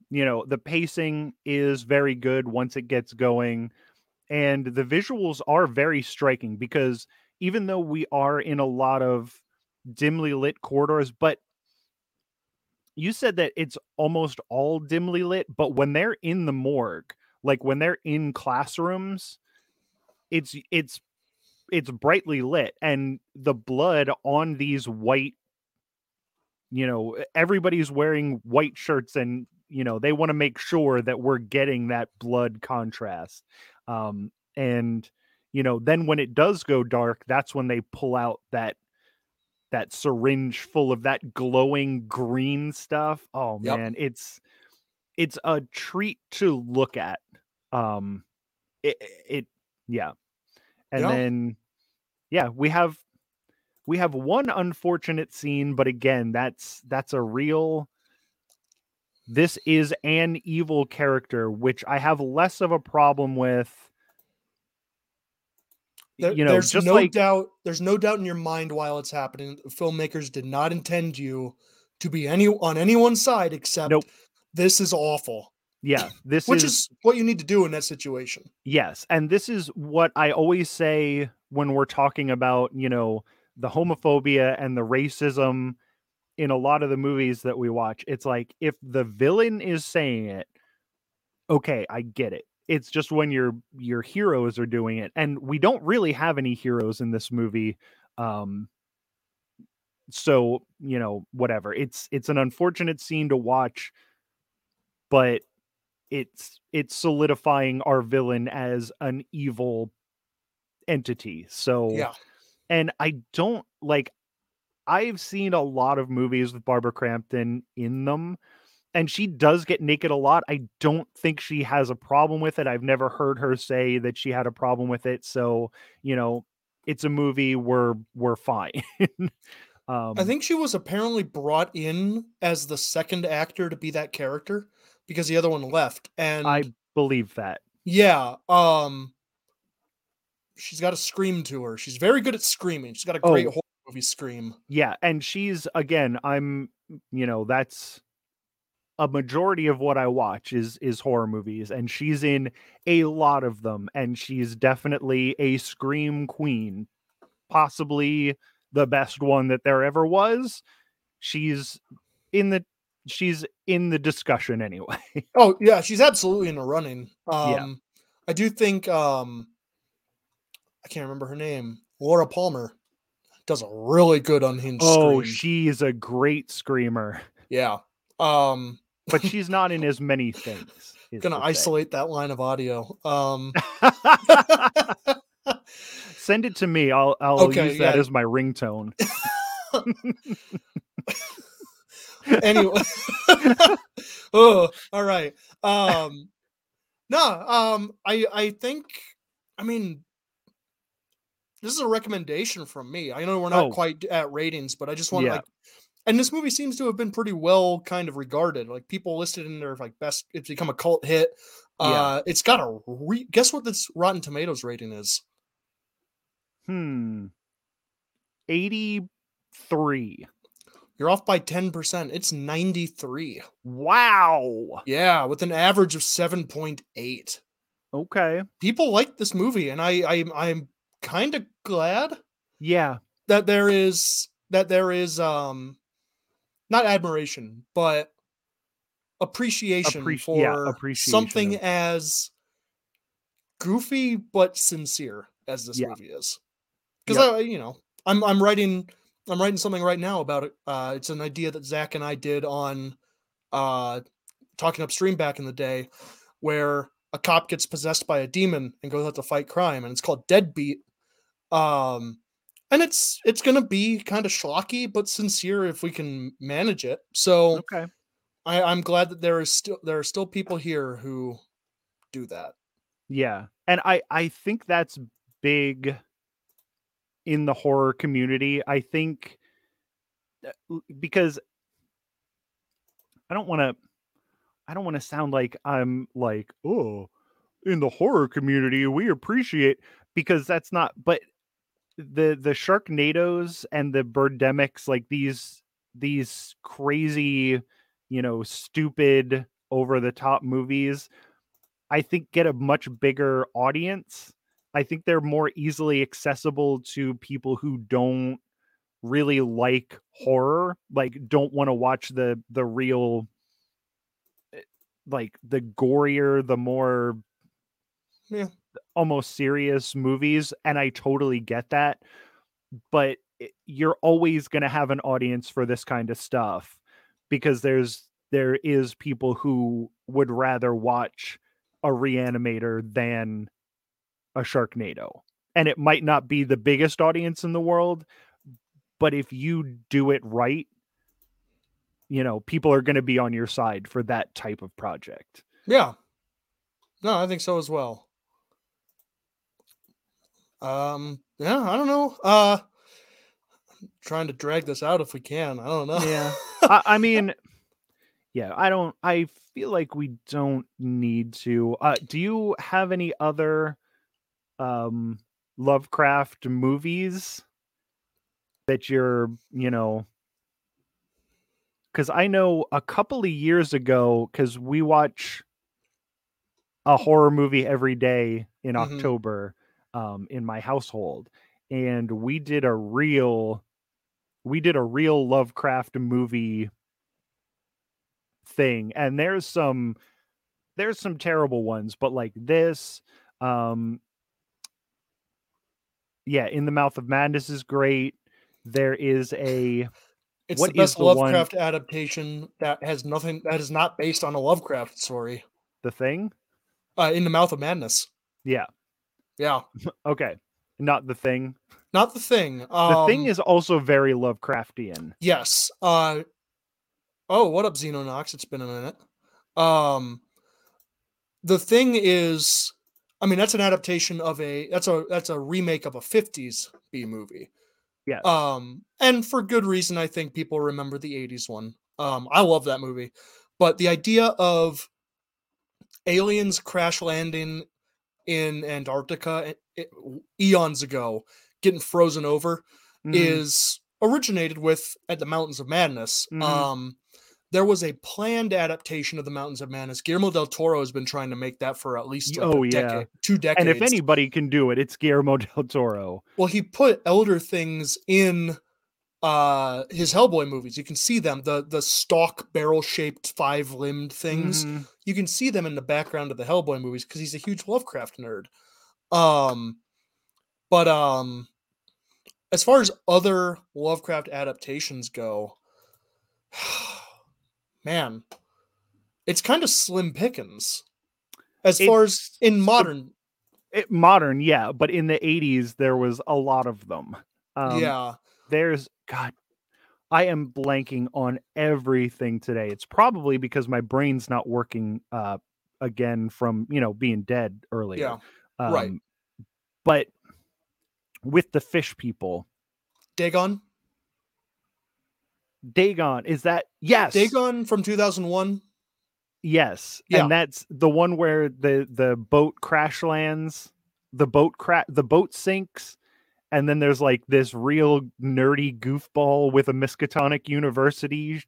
you know the pacing is very good once it gets going and the visuals are very striking because even though we are in a lot of dimly lit corridors but you said that it's almost all dimly lit but when they're in the morgue like when they're in classrooms it's it's it's brightly lit and the blood on these white you know everybody's wearing white shirts and you know they want to make sure that we're getting that blood contrast um and you know then when it does go dark that's when they pull out that that syringe full of that glowing green stuff oh Yep. man it's it's a treat to look at um it, it yeah and Yeah. then yeah we have we have one unfortunate scene but again that's that's a real this is an evil character which i have less of a problem with There- you know there's no like doubt. There's no doubt in your mind while it's happening. Filmmakers did not intend you to be any on anyone's side except Nope. this is awful, yeah this which is is what you need to do in that situation. Yes, and this is what I always say when we're talking about, you know, the homophobia and the racism in a lot of the movies that we watch. It's like if the villain is saying it, okay, I get it. It's just when your your heroes are doing it and we don't really have any heroes in this movie. Um so, you know, whatever. It's it's an unfortunate scene to watch, but it's it's solidifying our villain as an evil entity. So Yeah, and I don't like I've seen a lot of movies with Barbara Crampton in them and she does get naked a lot. I don't think she has a problem with it. I've never heard her say that she had a problem with it. So, you know, it's a movie we're we're fine. um I think she was apparently brought in as the second actor to be that character because the other one left. And I believe that. yeah, um, she's got a scream to her. She's very good at screaming. She's got a great Oh. horror movie scream. Yeah, and she's again, I'm you know, that's a majority of what I watch is is horror movies and she's in a lot of them and she's definitely a scream queen. Possibly the best one that there ever was. She's in the she's in the discussion anyway. Oh yeah, she's absolutely in the running. Um, Yeah. I do think um, I can't remember her name. Laura Palmer does a really good unhinged oh, scream. she's a great screamer, yeah. Um, but she's not in as many things. gonna isolate that line of audio. Um, Send it to me. I'll I'll Okay, use that yeah. as my ringtone. anyway. oh, all right. Um, no, um, I I think, I mean, this is a recommendation from me. I know we're not Oh. quite at ratings, but I just want to Yeah. like. And this movie seems to have been pretty well kind of regarded. Like people listed in their like best. It's become a cult hit. Yeah. Uh, it's got a re- guess what this Rotten Tomatoes rating is. Hmm. 83. You're off by ten percent. It's ninety three. Wow. Yeah, with an average of seven point eight. Okay. People like this movie, and I, I I'm kind of glad Yeah. that there is that there is um not admiration, but appreciation Appreci- yeah, for appreciation something of- as goofy but sincere as this Yeah. movie is. Because I, you know, I'm I'm writing I'm writing something right now about it. Uh, it's an idea that Zach and I did on uh, talking upstream back in the day, where a cop gets possessed by a demon and goes out to fight crime, and it's called Deadbeat. Um, and it's it's gonna be kind of schlocky but sincere if we can manage it. So Okay. I, I'm glad that there is still there are still people here who do that. Yeah. And I I think that's big in the horror community. I think uh, because I don't want to I don't want to sound like I'm like, "Oh, in the horror community we appreciate because that's not but the the Sharknadoes and the Birdemics like these these crazy, you know, stupid over the top movies I think get a much bigger audience. I think they're more easily accessible to people who don't really like horror, like don't want to watch the the real eh, like the gorier, the more Yeah. Almost serious movies and I totally get that. But you're always going to have an audience for this kind of stuff because there's there is people who would rather watch a reanimator than a Sharknado. And it might not be the biggest audience in the world, but if you do it right, you know, people are going to be on your side for that type of project. Yeah. No, I think so as well. Um, yeah, I don't know. Uh trying to drag this out if we can. I don't know. Yeah. I, I mean, yeah, I don't, I feel like we don't need to. Uh, do you have any other um, Lovecraft movies that you're, you know, because I know a couple of years ago, because we watch a horror movie every day in Mhm. October um, in my household, and we did a real, we did a real Lovecraft movie thing, and there's some, there's some terrible ones, but like this, um, yeah, in the mouth of madness is great. There is a It's What the is best the one- Lovecraft adaptation that has nothing that is not based on a Lovecraft story. the thing. Uh, in the Mouth of Madness. Yeah. Yeah. Okay. Not the thing. Not the thing. The Um, thing is also very Lovecraftian. Yes. Uh oh, what up, Xenonox? It's been a minute. Um the thing is I mean that's an adaptation of a that's a that's a remake of a 50s B movie. Yes. Um and for good reason I think people remember the 80s one. Um I love that movie. But the idea of aliens crash landing in Antarctica eons ago getting frozen over Mhm. is originated with at the Mountains of Madness. Mhm. Um, there was a planned adaptation of the Mountains of Madness. Guillermo del Toro has been trying to make that for at least like, oh, a yeah. decade, two decades. and if anybody can do it, it's Guillermo del Toro. well, he put elder things in uh his Hellboy movies. You can see them the the stalk barrel shaped five limbed things. Mhm. You can see them in the background of the Hellboy movies because he's a huge Lovecraft nerd. Um, but um, as far as other Lovecraft adaptations go, man, it's kind of slim pickings. As far as in modern, it, modern, yeah, but in the 80s there was a lot of them. Um, yeah, there's God, I am blanking on everything today. It's probably because my brain's not working uh again from you know being dead earlier. yeah, Um, right. But with the fish people, Dagon, Dagon is that yes, Dagon from two thousand one. yes, Yeah. and that's the one where the the boat crash lands, the boat crash, the boat sinks. And then there's like this real nerdy goofball with a Miskatonic University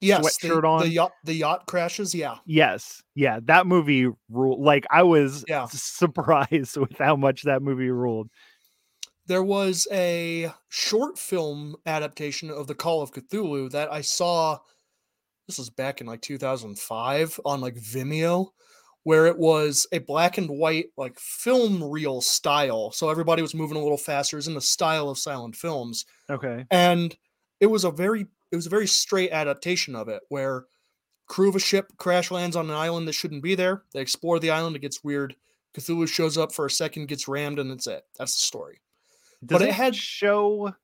Yes, the, sweatshirt on. the yacht. The yacht crashes. Yeah, Yes, yeah, that movie ruled. Like I was Yeah. surprised with how much that movie ruled. there was a short film adaptation of the Call of Cthulhu that I saw. This was back in like 2005 on like Vimeo, where it was a black and white like film reel style. So everybody was moving a little faster. It was in the style of silent films, Okay. and it was a very it was a very straight adaptation of it where crew of a ship crash lands on an island that shouldn't be there. They explore the island. It gets weird. Cthulhu shows up for a second, gets rammed, and that's it. That's the story. Does But it it had- show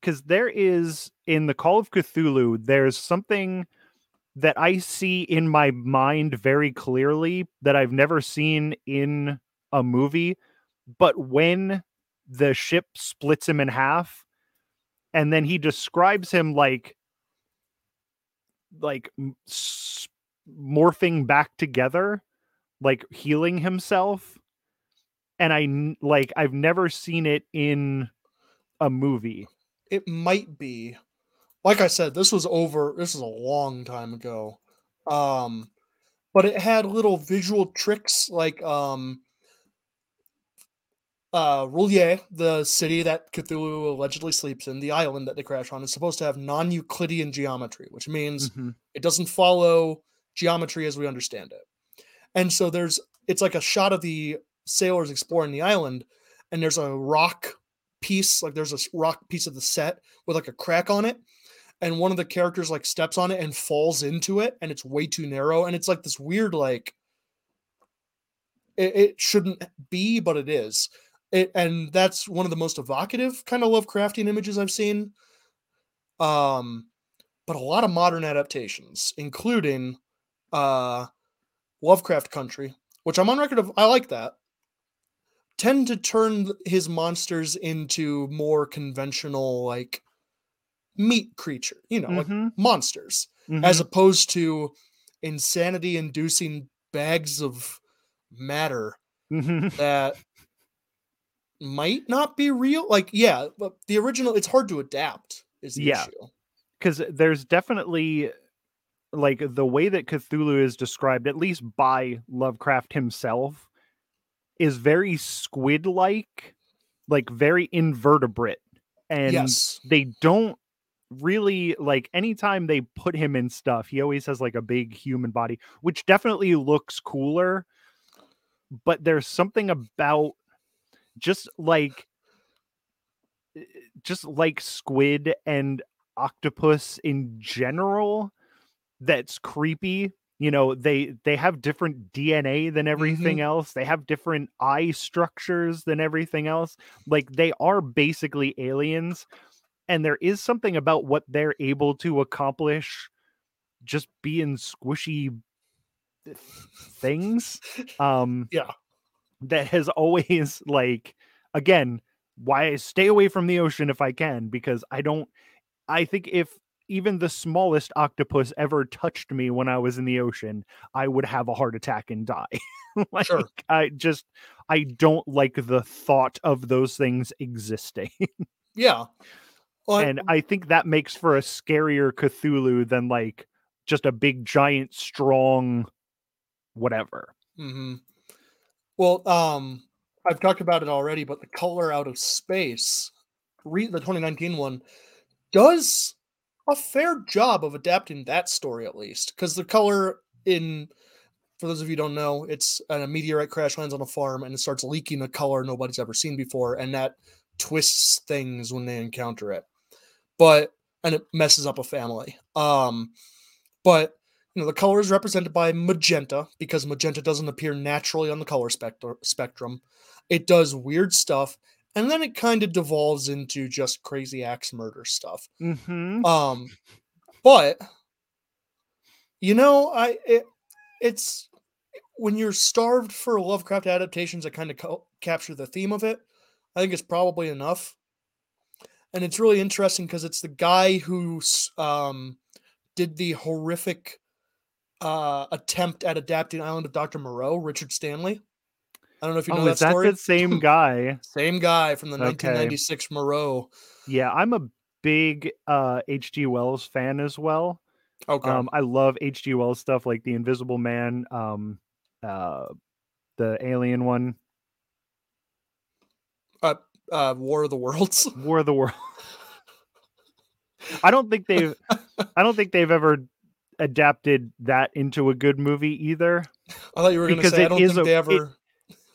because there is in the Call of Cthulhu, there's something that I see in my mind very clearly that I've never seen in a movie. But when the ship splits him in half, and then he describes him like like morphing back together, like healing himself. And I like I've never seen it in a movie. it might be like i said this was over this is a long time ago um but it had little visual tricks like um uh R'lyeh, the city that Cthulhu allegedly sleeps in, the island that they crash on, is supposed to have non-Euclidean geometry, which means Mhm. it doesn't follow geometry as we understand it. And so there's it's like a shot of the sailors exploring the island, and there's a rock piece, like there's a rock piece of the set with like a crack on it. And one of the characters like steps on it and falls into it, and it's way too narrow. And it's like this weird, like it, it shouldn't be, but it is. It and that's one of the most evocative kind of Lovecraftian images I've seen. Um, but a lot of modern adaptations, including uh Lovecraft Country, which I'm on record of I like that, tend to turn his monsters into more conventional like meat creature, you know, like Mhm, monsters, as mhm. opposed to insanity inducing bags of matter Mhm. that might not be real. Like, yeah, but the original it's hard to adapt is the Yeah. issue. because there's definitely like the way that Cthulhu is described, at least by Lovecraft himself, is very squid like, like very invertebrate. And yes. they don't really like anytime they put him in stuff, he always has like a big human body, which definitely looks cooler. But there's something about just like eh, just like squid and octopus in general that's creepy you know they they have different dna than everything else they have different eye structures than everything else like they are basically aliens and there is something about what they're able to accomplish just being squishy things um Yeah. that has always like again why I stay away from the ocean if I can because I don't I think if even the smallest octopus ever touched me when I was in the ocean, I would have a heart attack and die. like Sure. I just I don't like the thought of those things existing. Yeah. And I think that makes for a scarier Cthulhu than like just a big giant strong whatever. hmm Well, um, I've talked about it already, but the color out of space, re- the 2019 one, does a fair job of adapting that story at least, because the color in, for those of you who don't know, it's a meteorite crash lands on a farm and it starts leaking a color nobody's ever seen before, and that twists things when they encounter it, but and it messes up a family. Um, but you know the color is represented by magenta because magenta doesn't appear naturally on the color spectr- spectrum. It does weird stuff, and then it kind of devolves into just crazy axe murder stuff. Mm-hmm. Um, but you know, I it, it's when you're starved for Lovecraft adaptations that kind of co- capture the theme of it. I think it's probably enough, and it's really interesting because it's the guy who um did the horrific uh attempt at adapting Island of Dr. Moreau, Richard Stanley. I don't know if you know oh, that is that story. the same guy? Same guy from the Okay. 1996 Moreau. Yeah, I'm a big uh H.G. Wells fan as well. Okay. Um, I love H.G. Wells stuff like The Invisible Man, um, uh, the Alien one, uh, War of the Worlds. War of the World. I don't think they've, I don't think they've ever adapted that into a good movie either. I thought you were going to say I it don't think a- they it-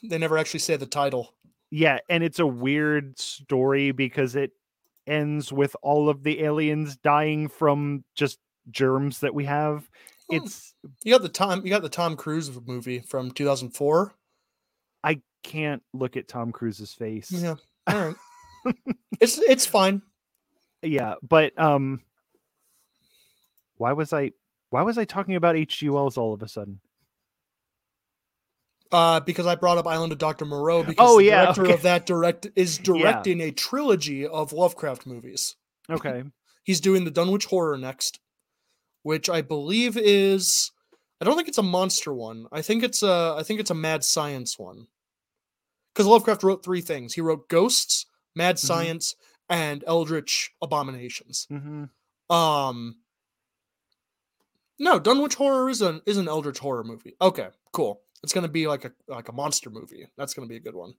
they never actually say the title. Yeah, and it's a weird story because it ends with all of the aliens dying from just germs that we have. Hmm. It's You got the Tom. You got the Tom Cruise movie from 2004. I can't look at Tom Cruise's face. Yeah. All right. it's it's fine. yeah but um why was i why was i talking about hg wells all of a sudden Uh, because I brought up Island of Dr. Moreau because Oh, the yeah, director okay. of that direct is directing a trilogy of Lovecraft movies. okay He's doing the Dunwich Horror next, which I believe is I don't think it's a monster one. I think it's a I think it's a mad science one. Because Lovecraft wrote three things. He wrote ghosts, mad Mhm. science, and eldritch abominations. hmm Um No, Dunwich Horror is an is an eldritch horror movie. Okay, cool. It's gonna be like a like a monster movie. That's gonna be a good one.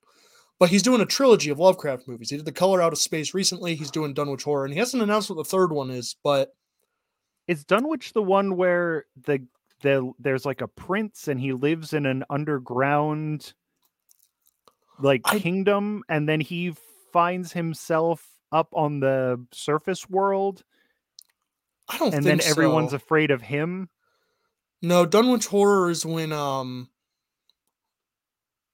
But he's doing a trilogy of Lovecraft movies. He did The Color Out of Space recently. He's doing Dunwich Horror, and he hasn't announced what the third one is. But is dunwich the one where the the there's like a prince and he lives in an underground like I- kingdom and then he finds himself up on the surface world I don't and think then everyone's so. afraid of him No, Dunwich Horror is when um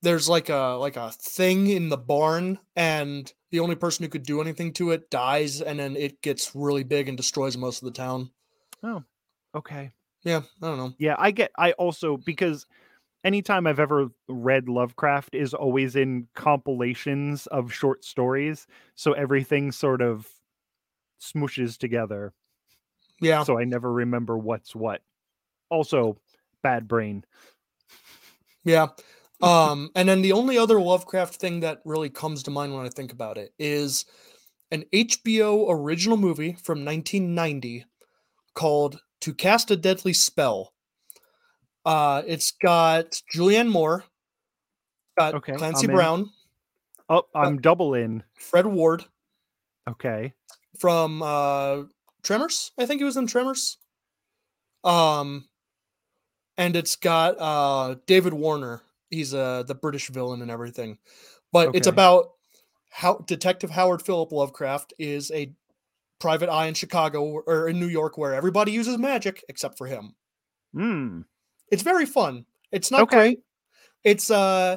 there's like a like a thing in the barn and the only person who could do anything to it dies and then it gets really big and destroys most of the town. Oh. Okay Yeah, I don't know. Yeah, I get I also because anytime I've ever read Lovecraft is always in compilations of short stories, so everything sort of smooshes together. Yeah. So I never remember what's what. Also, bad brain. Yeah. Um, and then the only other Lovecraft thing that really comes to mind when I think about it is an HBO original movie from 1990 called To Cast a Deadly Spell. Uh, it's got Julianne Moore, got Okay, Clancy I'm in. Brown, Oh, I'm double in. Fred Ward Okay. from uh, Tremors. I think he was in Tremors. Um, and it's got uh, David Warner. He's uh, the British villain and everything. But it's about how Detective Howard Philip Lovecraft is a private eye in Chicago or in New York where everybody uses magic except for him. Hmm. It's very fun. It's not Okay. great. It's uh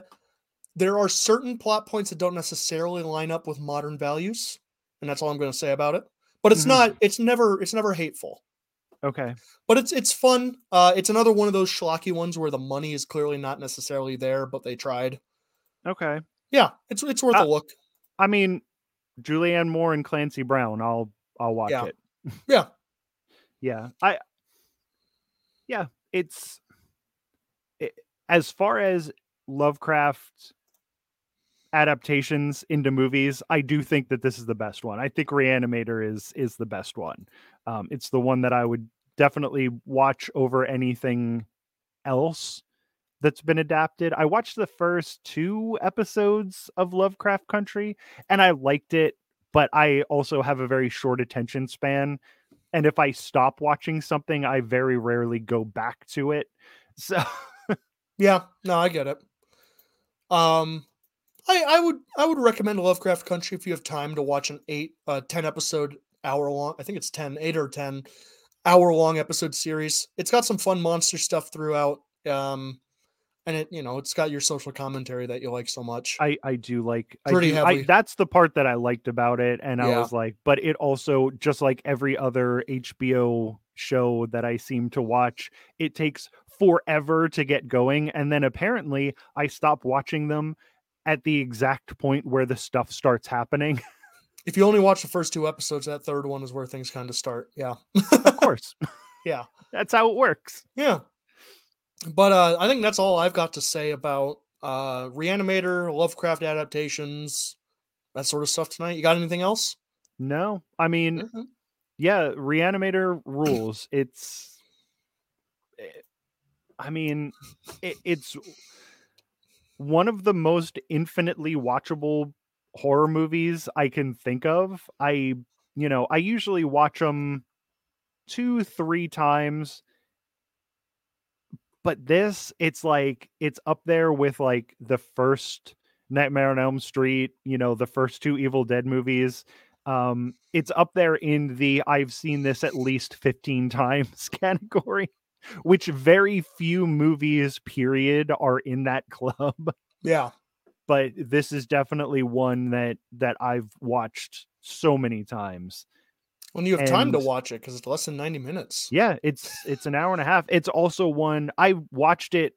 there are certain plot points that don't necessarily line up with modern values, and that's all I'm going to say about it. But it's Mhm. not it's never it's never hateful. Okay. But it's it's fun. Uh it's another one of those schlocky ones where the money is clearly not necessarily there, but they tried. Okay. Yeah, it's it's worth Uh, a look. I mean, Julianne Moore and Clancy Brown. I'll I'll watch Yeah. it. Yeah. Yeah. I Yeah, it's it, as far as Lovecraft adaptations into movies, I do think that this is the best one. I think Reanimator is is the best one. Um, it's the one that I would definitely watch over anything else that's been adapted. I watched the first two episodes of Lovecraft Country and I liked it, but I also have a very short attention span. And if I stop watching something, I very rarely go back to it. So Yeah, no, I get it. Um I I would I would recommend Lovecraft Country if you have time to watch an 8 uh 10 episode hour long. I think it's 10, 8 or 10 hour long episode series. It's got some fun monster stuff throughout. Um, and it, you know, it's got your social commentary that you like so much. I I do like I Pretty do- I- that's the part that I liked about it, and I Yeah. was like, but it also just like every other HBO show that I seem to watch, it takes forever to get going, and then apparently I stop watching them at the exact point where the stuff starts happening. if you only watch the first two episodes, that third one is where things kind of start. Yeah. of course, Yeah. that's how it works. Yeah. But uh, I think that's all I've got to say about uh, Reanimator, Lovecraft adaptations, that sort of stuff tonight. You got anything else? No, I mean, Mhm. yeah, Reanimator rules. It's, I mean, it, it's one of the most infinitely watchable horror movies I can think of. I, you know, I usually watch them two, three times. But this, it's like, it's up there with like the first Nightmare on Elm Street, you know, the first two Evil Dead movies um it's up there in the i've seen this at least 15 times category which very few movies period are in that club Yeah. but this is definitely one that that i've watched so many times When you have time to watch it because it's less than 90 minutes. yeah it's it's an hour and a half it's also one i watched it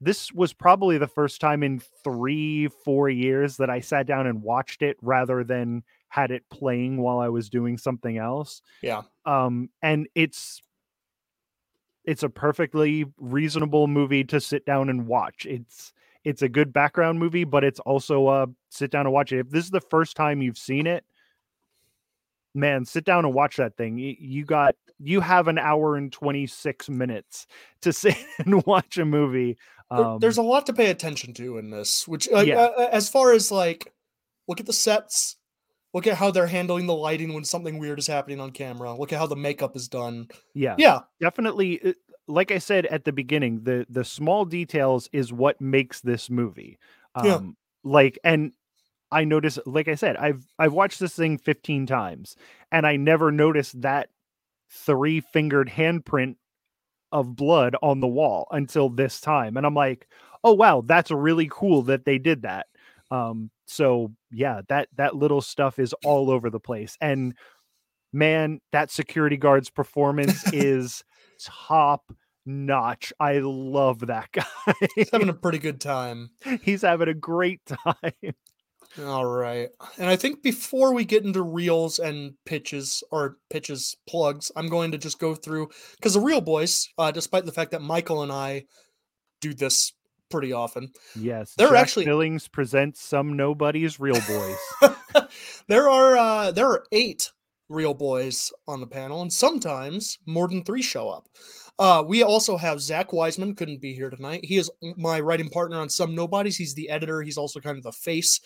this was probably the first time in three four years that i sat down and watched it rather than had it playing while i was doing something else Yeah. um and it's it's a perfectly reasonable movie to sit down and watch. It's it's a good background movie but it's also a sit down and watch it. If this is the first time you've seen it man sit down and watch that thing. You got you have an hour and 26 minutes to sit and watch a movie um, There's a lot to pay attention to in this, which, like, Yeah. uh, as far as like, look at the sets, look at how they're handling the lighting when something weird is happening on camera, look at how the makeup is done. yeah Yeah. definitely uh, like i said at the beginning the the small details is what makes this movie um Yeah. like and i notice like i said i've i've watched this thing 15 times and i never noticed that three fingered handprint of blood on the wall until this time and i'm like oh wow that's really cool that they did that um so yeah that that little stuff is all over the place and man that security guard's performance is top notch i love that guy He's having a pretty good time. he's having a great time All right. And I think before we get into reels and pitches or pitches plugs, I'm going to just go through because the Reel Boys, uh, despite the fact that Michael and I do this pretty often, yes They're Jack actually- billings presents some nobodies Reel Boys there are uh, there are eight Reel Boys on the panel, and sometimes more than three show up. Uh, we also have Zach Wiseman, couldn't be here tonight. He is my writing partner on Some Nobodies. He's the editor. He's also kind of the face,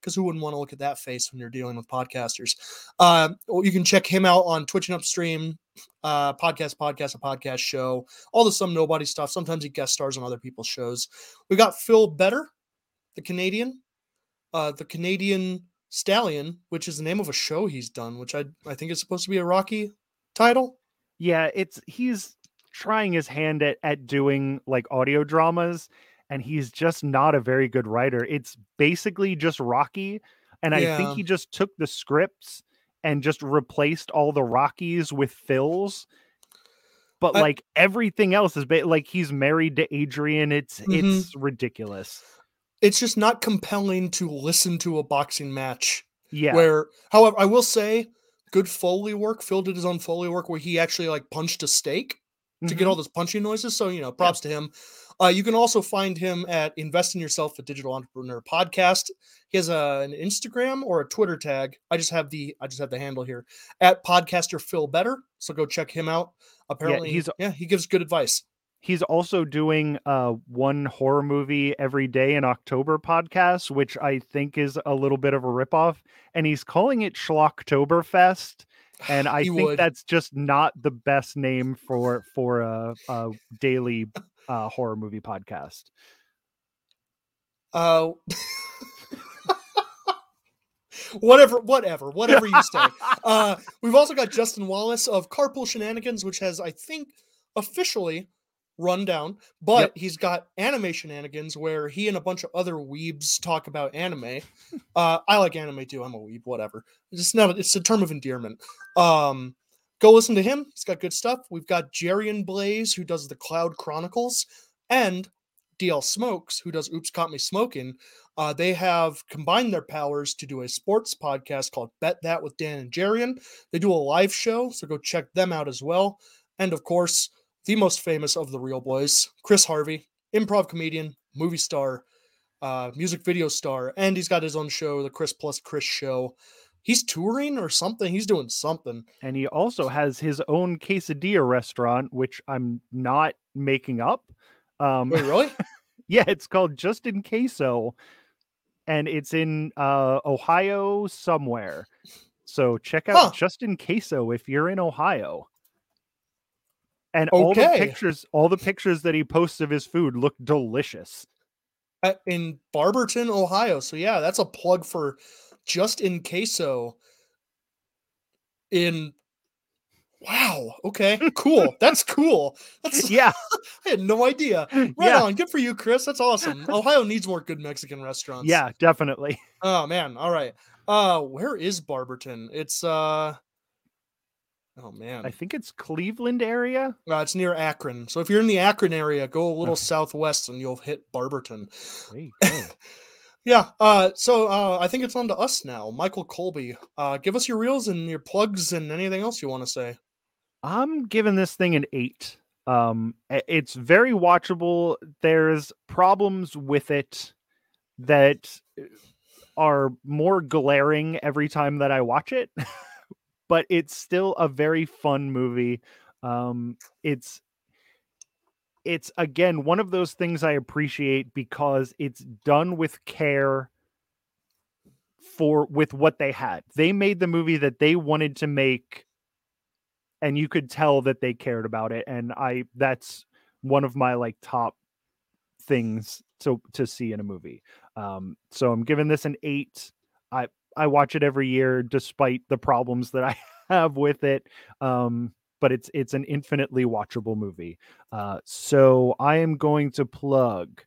because who wouldn't want to look at that face when you're dealing with podcasters? Uh, you can check him out on Twitch and Upstream, uh, podcast, podcast, a podcast show, all the Some Nobody stuff. Sometimes he guest stars on other people's shows. We got Phil Better, the Canadian, uh, the Canadian Stallion, which is the name of a show he's done, which I I think is supposed to be a Rocky title. yeah it's he's trying his hand at at doing like audio dramas and he's just not a very good writer it's basically just rocky and i think he just took the scripts and just replaced all the rockies with phils but I- like everything else is ba- like he's married to adrian it's Mhm. it's ridiculous It's just not compelling to listen to a boxing match. yeah Where, however, I will say, good foley work. Phil did his own foley work where he actually like punched a steak to get Mhm. all those punching noises. So you know, props to him. Uh, you can also find him at Invest in Yourself, a digital entrepreneur podcast. He has a, an Instagram or a Twitter tag. I just have the I just have the handle here at podcaster Phil Better. So go check him out. Apparently, he's- yeah, he gives good advice. he's also doing uh one horror movie every day in October podcast, which I think is a little bit of a ripoff, and he's calling it Schlocktoberfest. And I He think would. that's just not the best name for for a, a daily uh, horror movie podcast. Uh, whatever, whatever, whatever you say. Uh, we've also got Justin Wallace of Carpool Shenanigans, which has, I think, officially run down, but Yep. he's got anime shenanigans where he and a bunch of other weebs talk about anime. uh, I like anime too. I'm a weeb, whatever. It's not. It's a term of endearment. Um, go listen to him. He's got good stuff. We've got Jerian Blaze who does the Cloud Chronicles, and DL Smokes who does Oops Caught Me Smoking. Uh, they have combined their powers to do a sports podcast called Bet That with Dan and Jerian. They do a live show, so go check them out as well. And of course, the most famous of the Reel Boys, Chris Harvey, improv comedian, movie star, uh, music video star, and he's got his own show, the Chris Plus Chris Show. He's touring or something. He's doing something. and he also has his own quesadilla restaurant, which I'm not making up. Um, Wait, really? yeah, it's called Just in Queso, and it's in uh, Ohio somewhere. So check out Huh. Just in Queso if you're in Ohio. And all the pictures, all the pictures that he posts of his food look delicious. In Barberton, Ohio. So yeah, that's a plug for just in queso. In wow, okay, cool. That's cool. That's Yeah, I had no idea. Right yeah, on, good for you, Chris. That's awesome. Ohio needs more good Mexican restaurants. yeah, definitely. Oh man. All right. Uh, where is Barberton? It's uh. Oh man. I think it's Cleveland area. Uh, it's near Akron. So if you're in the Akron area, go a little southwest and you'll hit Barberton. Yeah. Uh, so uh, I think it's on to us now. Michael Colby, uh, give us your reels and your plugs and anything else you want to say. I'm giving this thing an eight. Um, it's very watchable. There's problems with it that uh, are more glaring every time that I watch it, but it's still a very fun movie. Um, it's it's again one of those things I appreciate because it's done with care for with what they had. They made the movie that they wanted to make and you could tell that they cared about it and I that's one of my like top things to to see in a movie. Um so I'm giving this an 8. I I watch it every year despite the problems that I have with it. Um but it's it's an infinitely watchable movie. Uh, so I am going to plug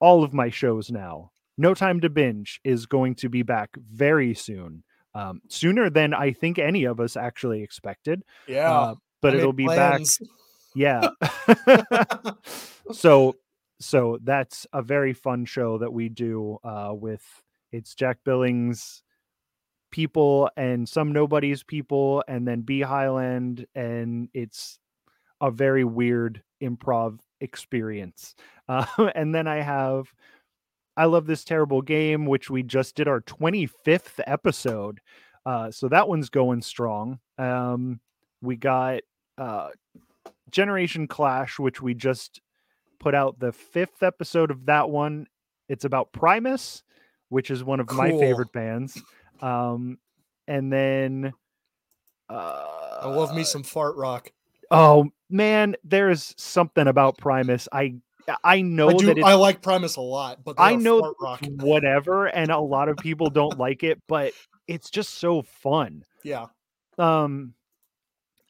all of my shows now. No Time to Binge is going to be back very soon, um, sooner than I think any of us actually expected. Yeah. Uh, but I it'll be back. Yeah. so so that's a very fun show that we do uh, with it's Jack Billings people and some nobodies people and then B Highland and it's a very weird improv experience. Uh, and then I have I love this terrible game which we just did our 25th episode. Uh, so that one's going strong. Um, we got uh, Generation Clash, which we just put out the fifth episode of that one. It's about Primus, which is one of my favorite bands. Um, and then uh, I love me some fart rock. Oh man, there is something about Primus. I I know I do. that I like Primus a lot, but I know fart rock. whatever, and a lot of people don't like it, but it's just so fun. Yeah. Um,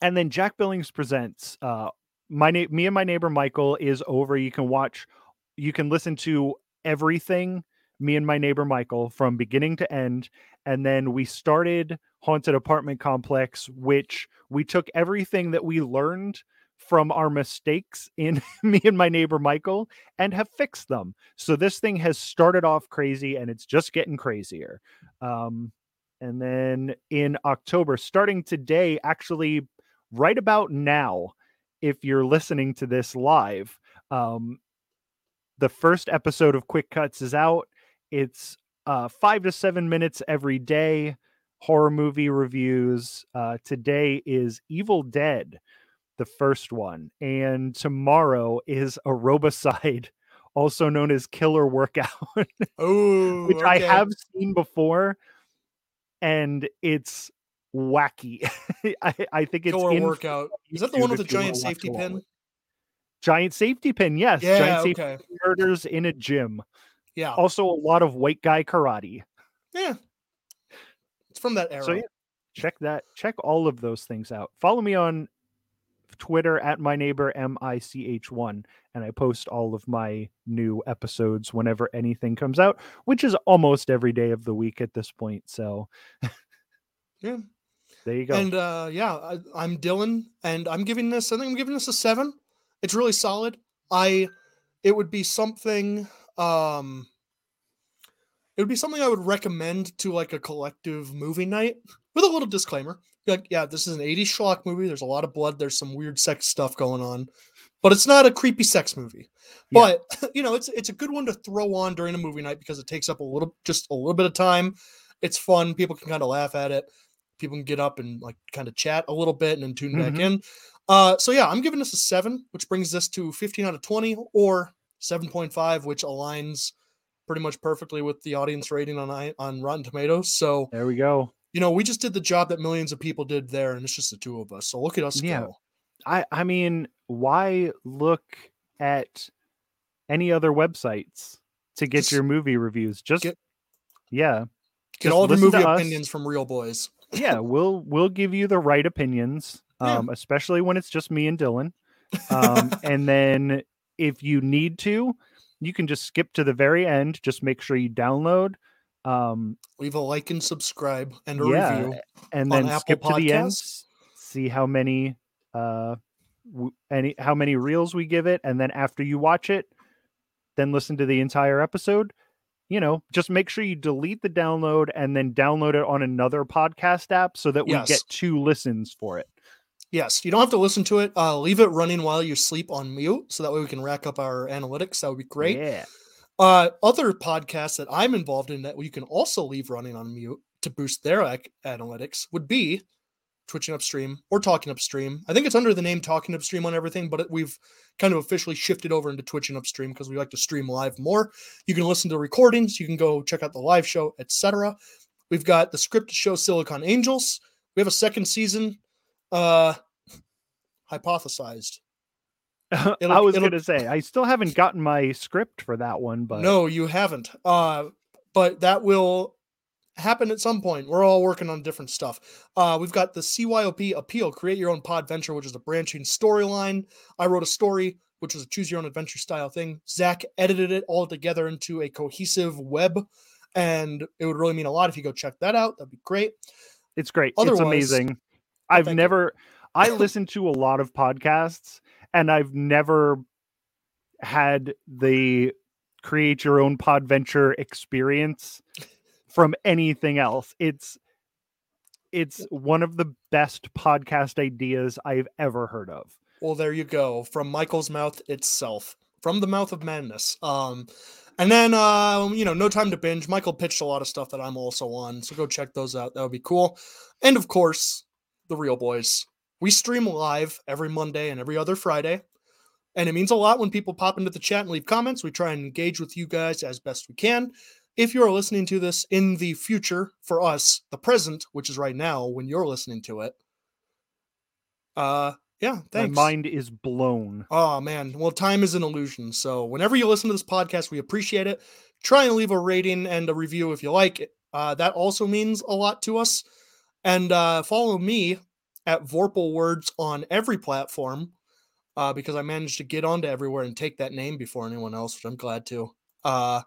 and then Jack Billings presents. Uh, my na- me and my neighbor Michael is over. You can watch, you can listen to everything. Me and my neighbor Michael from beginning to end, and then we started Haunted Apartment Complex, which we took everything that we learned from our mistakes in me and my neighbor Michael and have fixed them. So this thing has started off crazy and it's just getting crazier. Um, and then in October, starting today, actually, right about now, if you're listening to this live, um, the first episode of Quick Cuts is out. It's uh, five to seven minutes every day, horror movie reviews. Uh, today is Evil Dead, the first one. And tomorrow is Aerobicide, also known as Killer Workout Oh, which I have seen before, and it's wacky. I, I think it's Killer workout. Is that the one with the if you wanna giant safety pin? Giant safety pin, yes. Yeah. giant safety Okay. murders in a gym. Yeah. Also, a lot of white guy karate. Yeah. It's from that era. So yeah, check that. Check all of those things out. Follow me on Twitter at my neighbor M I C H one, and I post all of my new episodes whenever anything comes out, which is almost every day of the week at this point. So Yeah. there you go. And uh, yeah, I, I'm Dylan, and I'm giving this. I think I'm giving this a seven. It's really solid. I, it would be something. Um, it would be something I would recommend to like a collective movie night with a little disclaimer. Like, yeah, this is an 80s schlock movie. There's a lot of blood. There's some weird sex stuff going on, but it's not a creepy sex movie. Yeah. But you know, it's it's a good one to throw on during a movie night because it takes up a little, just a little bit of time. It's fun. People can kind of laugh at it. People can get up and like kind of chat a little bit and then tune back Mhm. in. Uh, so yeah, I'm giving this a seven, which brings this to 15 out of 20, or 7.5, which aligns pretty much perfectly with the audience rating on on Rotten Tomatoes. So there we go. you know, we just did the job that millions of people did there, and it's just the two of us. So look at us Yeah. go. I I mean, why look at any other websites to get Just your movie reviews? Just get- yeah. Get Just all the movie us. opinions from Reel Boys. yeah, we'll we'll give you the right opinions, Yeah. um, especially when it's just me and Dylan. Um, and then if you need to, you can just skip to the very end. Just make sure you download, um, Leave a like and subscribe and a yeah, review. and then Apple skip to the end. See how many uh w- any how many reels we give it, and then after you watch it, then listen to the entire episode. You know, just make sure you delete the download and then download it on another podcast app so that we Yes. get two listens for it. Yes, you don't have to listen to it. Uh, leave it running while you sleep on mute, so that way we can rack up our analytics. That would be great. Yeah. Uh, other podcasts that I'm involved in that you can also leave running on mute to boost their ac- analytics would be Twitching Upstream or Talking Upstream. I think it's under the name Talking Upstream on everything, but it, we've kind of officially shifted over into Twitching Upstream because we like to stream live more. You can listen to recordings, you can go check out the live show, etc. We've got the scripted show Silicon Angels. We have a second season. Uh, hypothesized. I was gonna say I still haven't gotten my script for that one, but No, you haven't. Uh, but that will happen at some point. We're all working on different stuff. Uh, we've got the CYOP appeal, create your own pod venture, which is a branching storyline. I wrote a story, which was a choose your own adventure style thing. Zach edited it all together into a cohesive web, and it would really mean a lot if you go check that out. That'd be great. it's great. Otherwise- it's amazing. I've never. you. I listen to a lot of podcasts and I've never had the create your own pod venture experience from anything else. It's it's one of the best podcast ideas I've ever heard of. Well, there you go. From Michael's mouth itself, from the mouth of madness. Um, and then uh, you know, no time to binge. Michael pitched a lot of stuff that I'm also on, so go check those out. That would be cool. And of course, the Reel Boys. We stream live every Monday and every other Friday, and it means a lot when people pop into the chat and leave comments. We try and engage with you guys as best we can. If you're listening to this in the future, for us, the present, which is right now when you're listening to it, uh, yeah, thanks. My mind is blown. Oh man, well, time is an illusion. So whenever you listen to this podcast, we appreciate it. Try and leave a rating and a review if you like it. Uh, that also means a lot to us. And uh, follow me at Vorpal Words on every platform uh, because I managed to get onto everywhere and take that name before anyone else, which I'm glad to. Uh,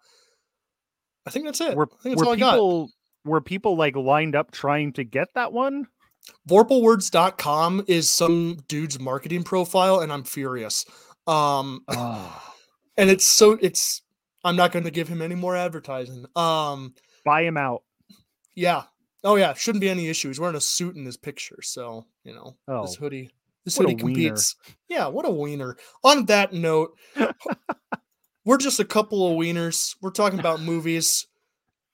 I think that's it. Were, I think that's all I got. people were people like lined up trying to get that one? Vorpalwords.com is some dude's marketing profile, and I'm furious. Um, Oh. and it's so it's i'm not going to give him any more advertising um Buy him out. yeah oh yeah shouldn't be any issue he's wearing a suit in this picture so you know Oh, this hoodie this hoodie wiener. competes yeah what a wiener on that note we're just a couple of wieners we're talking about movies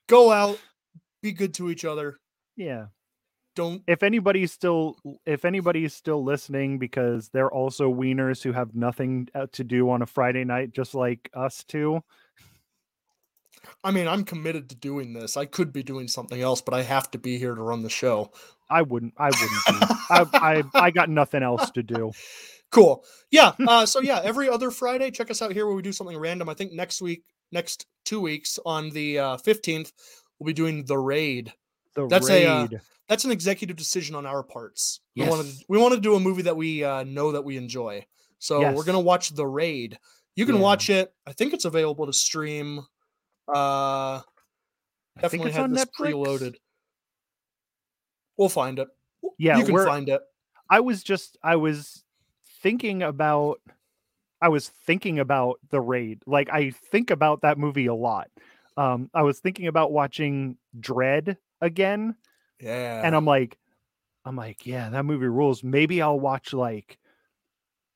go out be good to each other Yeah. don't if anybody's still if anybody's still listening because they're also wieners who have nothing uh, to do on a Friday night just like us two. I mean i'm committed to doing this i could be doing something else but i have to be here to run the show I wouldn't I wouldn't. I, I I got nothing else to do. Cool. Yeah. Uh, so yeah, every other Friday, check us out here where we do something random. I think next week, next two weeks on the uh, 15th, we'll be doing the raid. The That's a, uh. That's an executive decision on our parts. We wanted Yes. we want to do a movie that we uh, know that we enjoy. So we're gonna watch The Raid. You can Yeah. watch it. I think it's available to stream. Uh, I think definitely on this Netflix. preloaded. We'll find it. Yeah, you can find it. I was just I was thinking about I was thinking about the raid. Like I think about that movie a lot. Um I was thinking about watching Dredd again Yeah. and I'm like I'm like, yeah, that movie rules. Maybe I'll watch like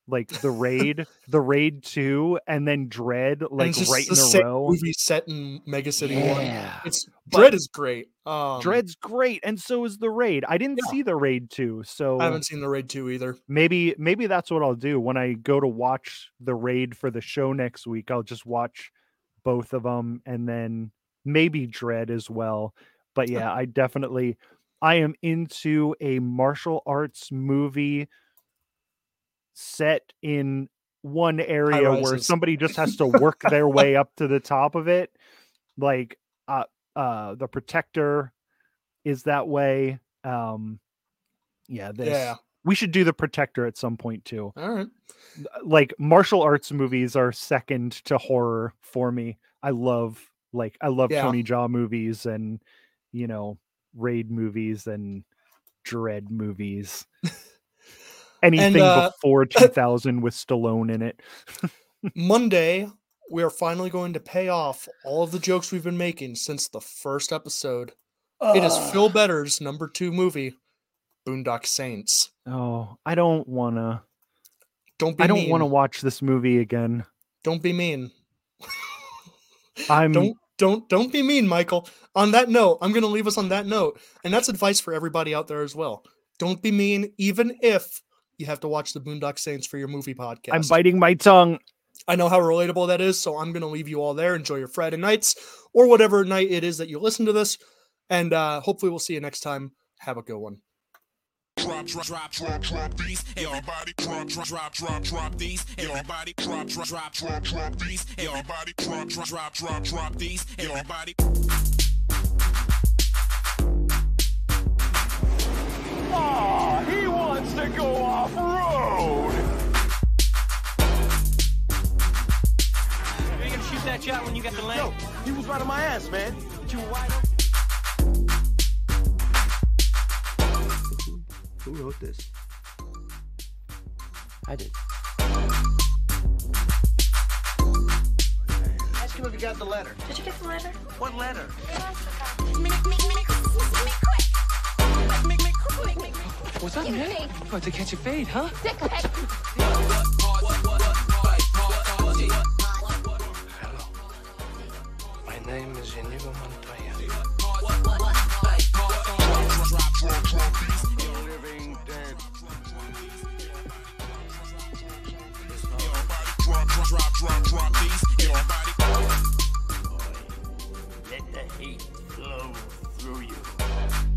like the raid, the raid 2 and then Dredd like it's just right the in a same row. Movie set in Mega City One. Yeah. It's But- Dredd is great. Um, Dredd's great and so is the raid. I didn't Yeah. see the raid 2, so I haven't seen the Raid two either. maybe maybe that's what I'll do when I go to watch the raid for the show next week. I'll just watch both of them and then maybe Dredd as well. But yeah, I definitely I am into a martial arts movie set in one area where somebody just has to work their way up to the top of it. Like uh uh the protector is that way. Um yeah, this Yeah. we should do the protector at some point too All right. like martial arts movies are second to horror for me i love like i love Yeah. Tony Jaa movies and you know raid movies and Dredd movies anything uh, before 2000 with stallone in it Monday, we are finally going to pay off all of the jokes we've been making since the first episode. It is Phil Better's number two movie, Boondock Saints. oh i don't want to Don't be i don't mean. want to watch this movie again Don't be mean. i'm Don't don't don't be mean, Michael. On that note, I'm going to leave us on that note, and that's advice for everybody out there as well. Don't be mean, even if you have to watch the Boondock Saints for your movie podcast. i'm biting my tongue I know how relatable that is, so I'm going to leave you all there. Enjoy your Friday nights or whatever night it is that you listen to this. And uh, hopefully, we'll see you next time. Have a good one. Drop, drop, drop, drop, drop these. Everybody drop, drop, drop, drop, drop these. Everybody drop, drop, drop, drop, drop these. Everybody drop, drop, drop, drop, drop these. Everybody. Aw, he wants to go off road. Are you gonna shoot that shot when you get the land? He was right on my ass, man. But you were wide open. Who wrote this? I did. Ask him if he got the letter. Did you get the letter? What letter? What's up, man? About to catch a fade, huh? Sick. Hello. My name is Inigo Montoya. Let the heat flow through you.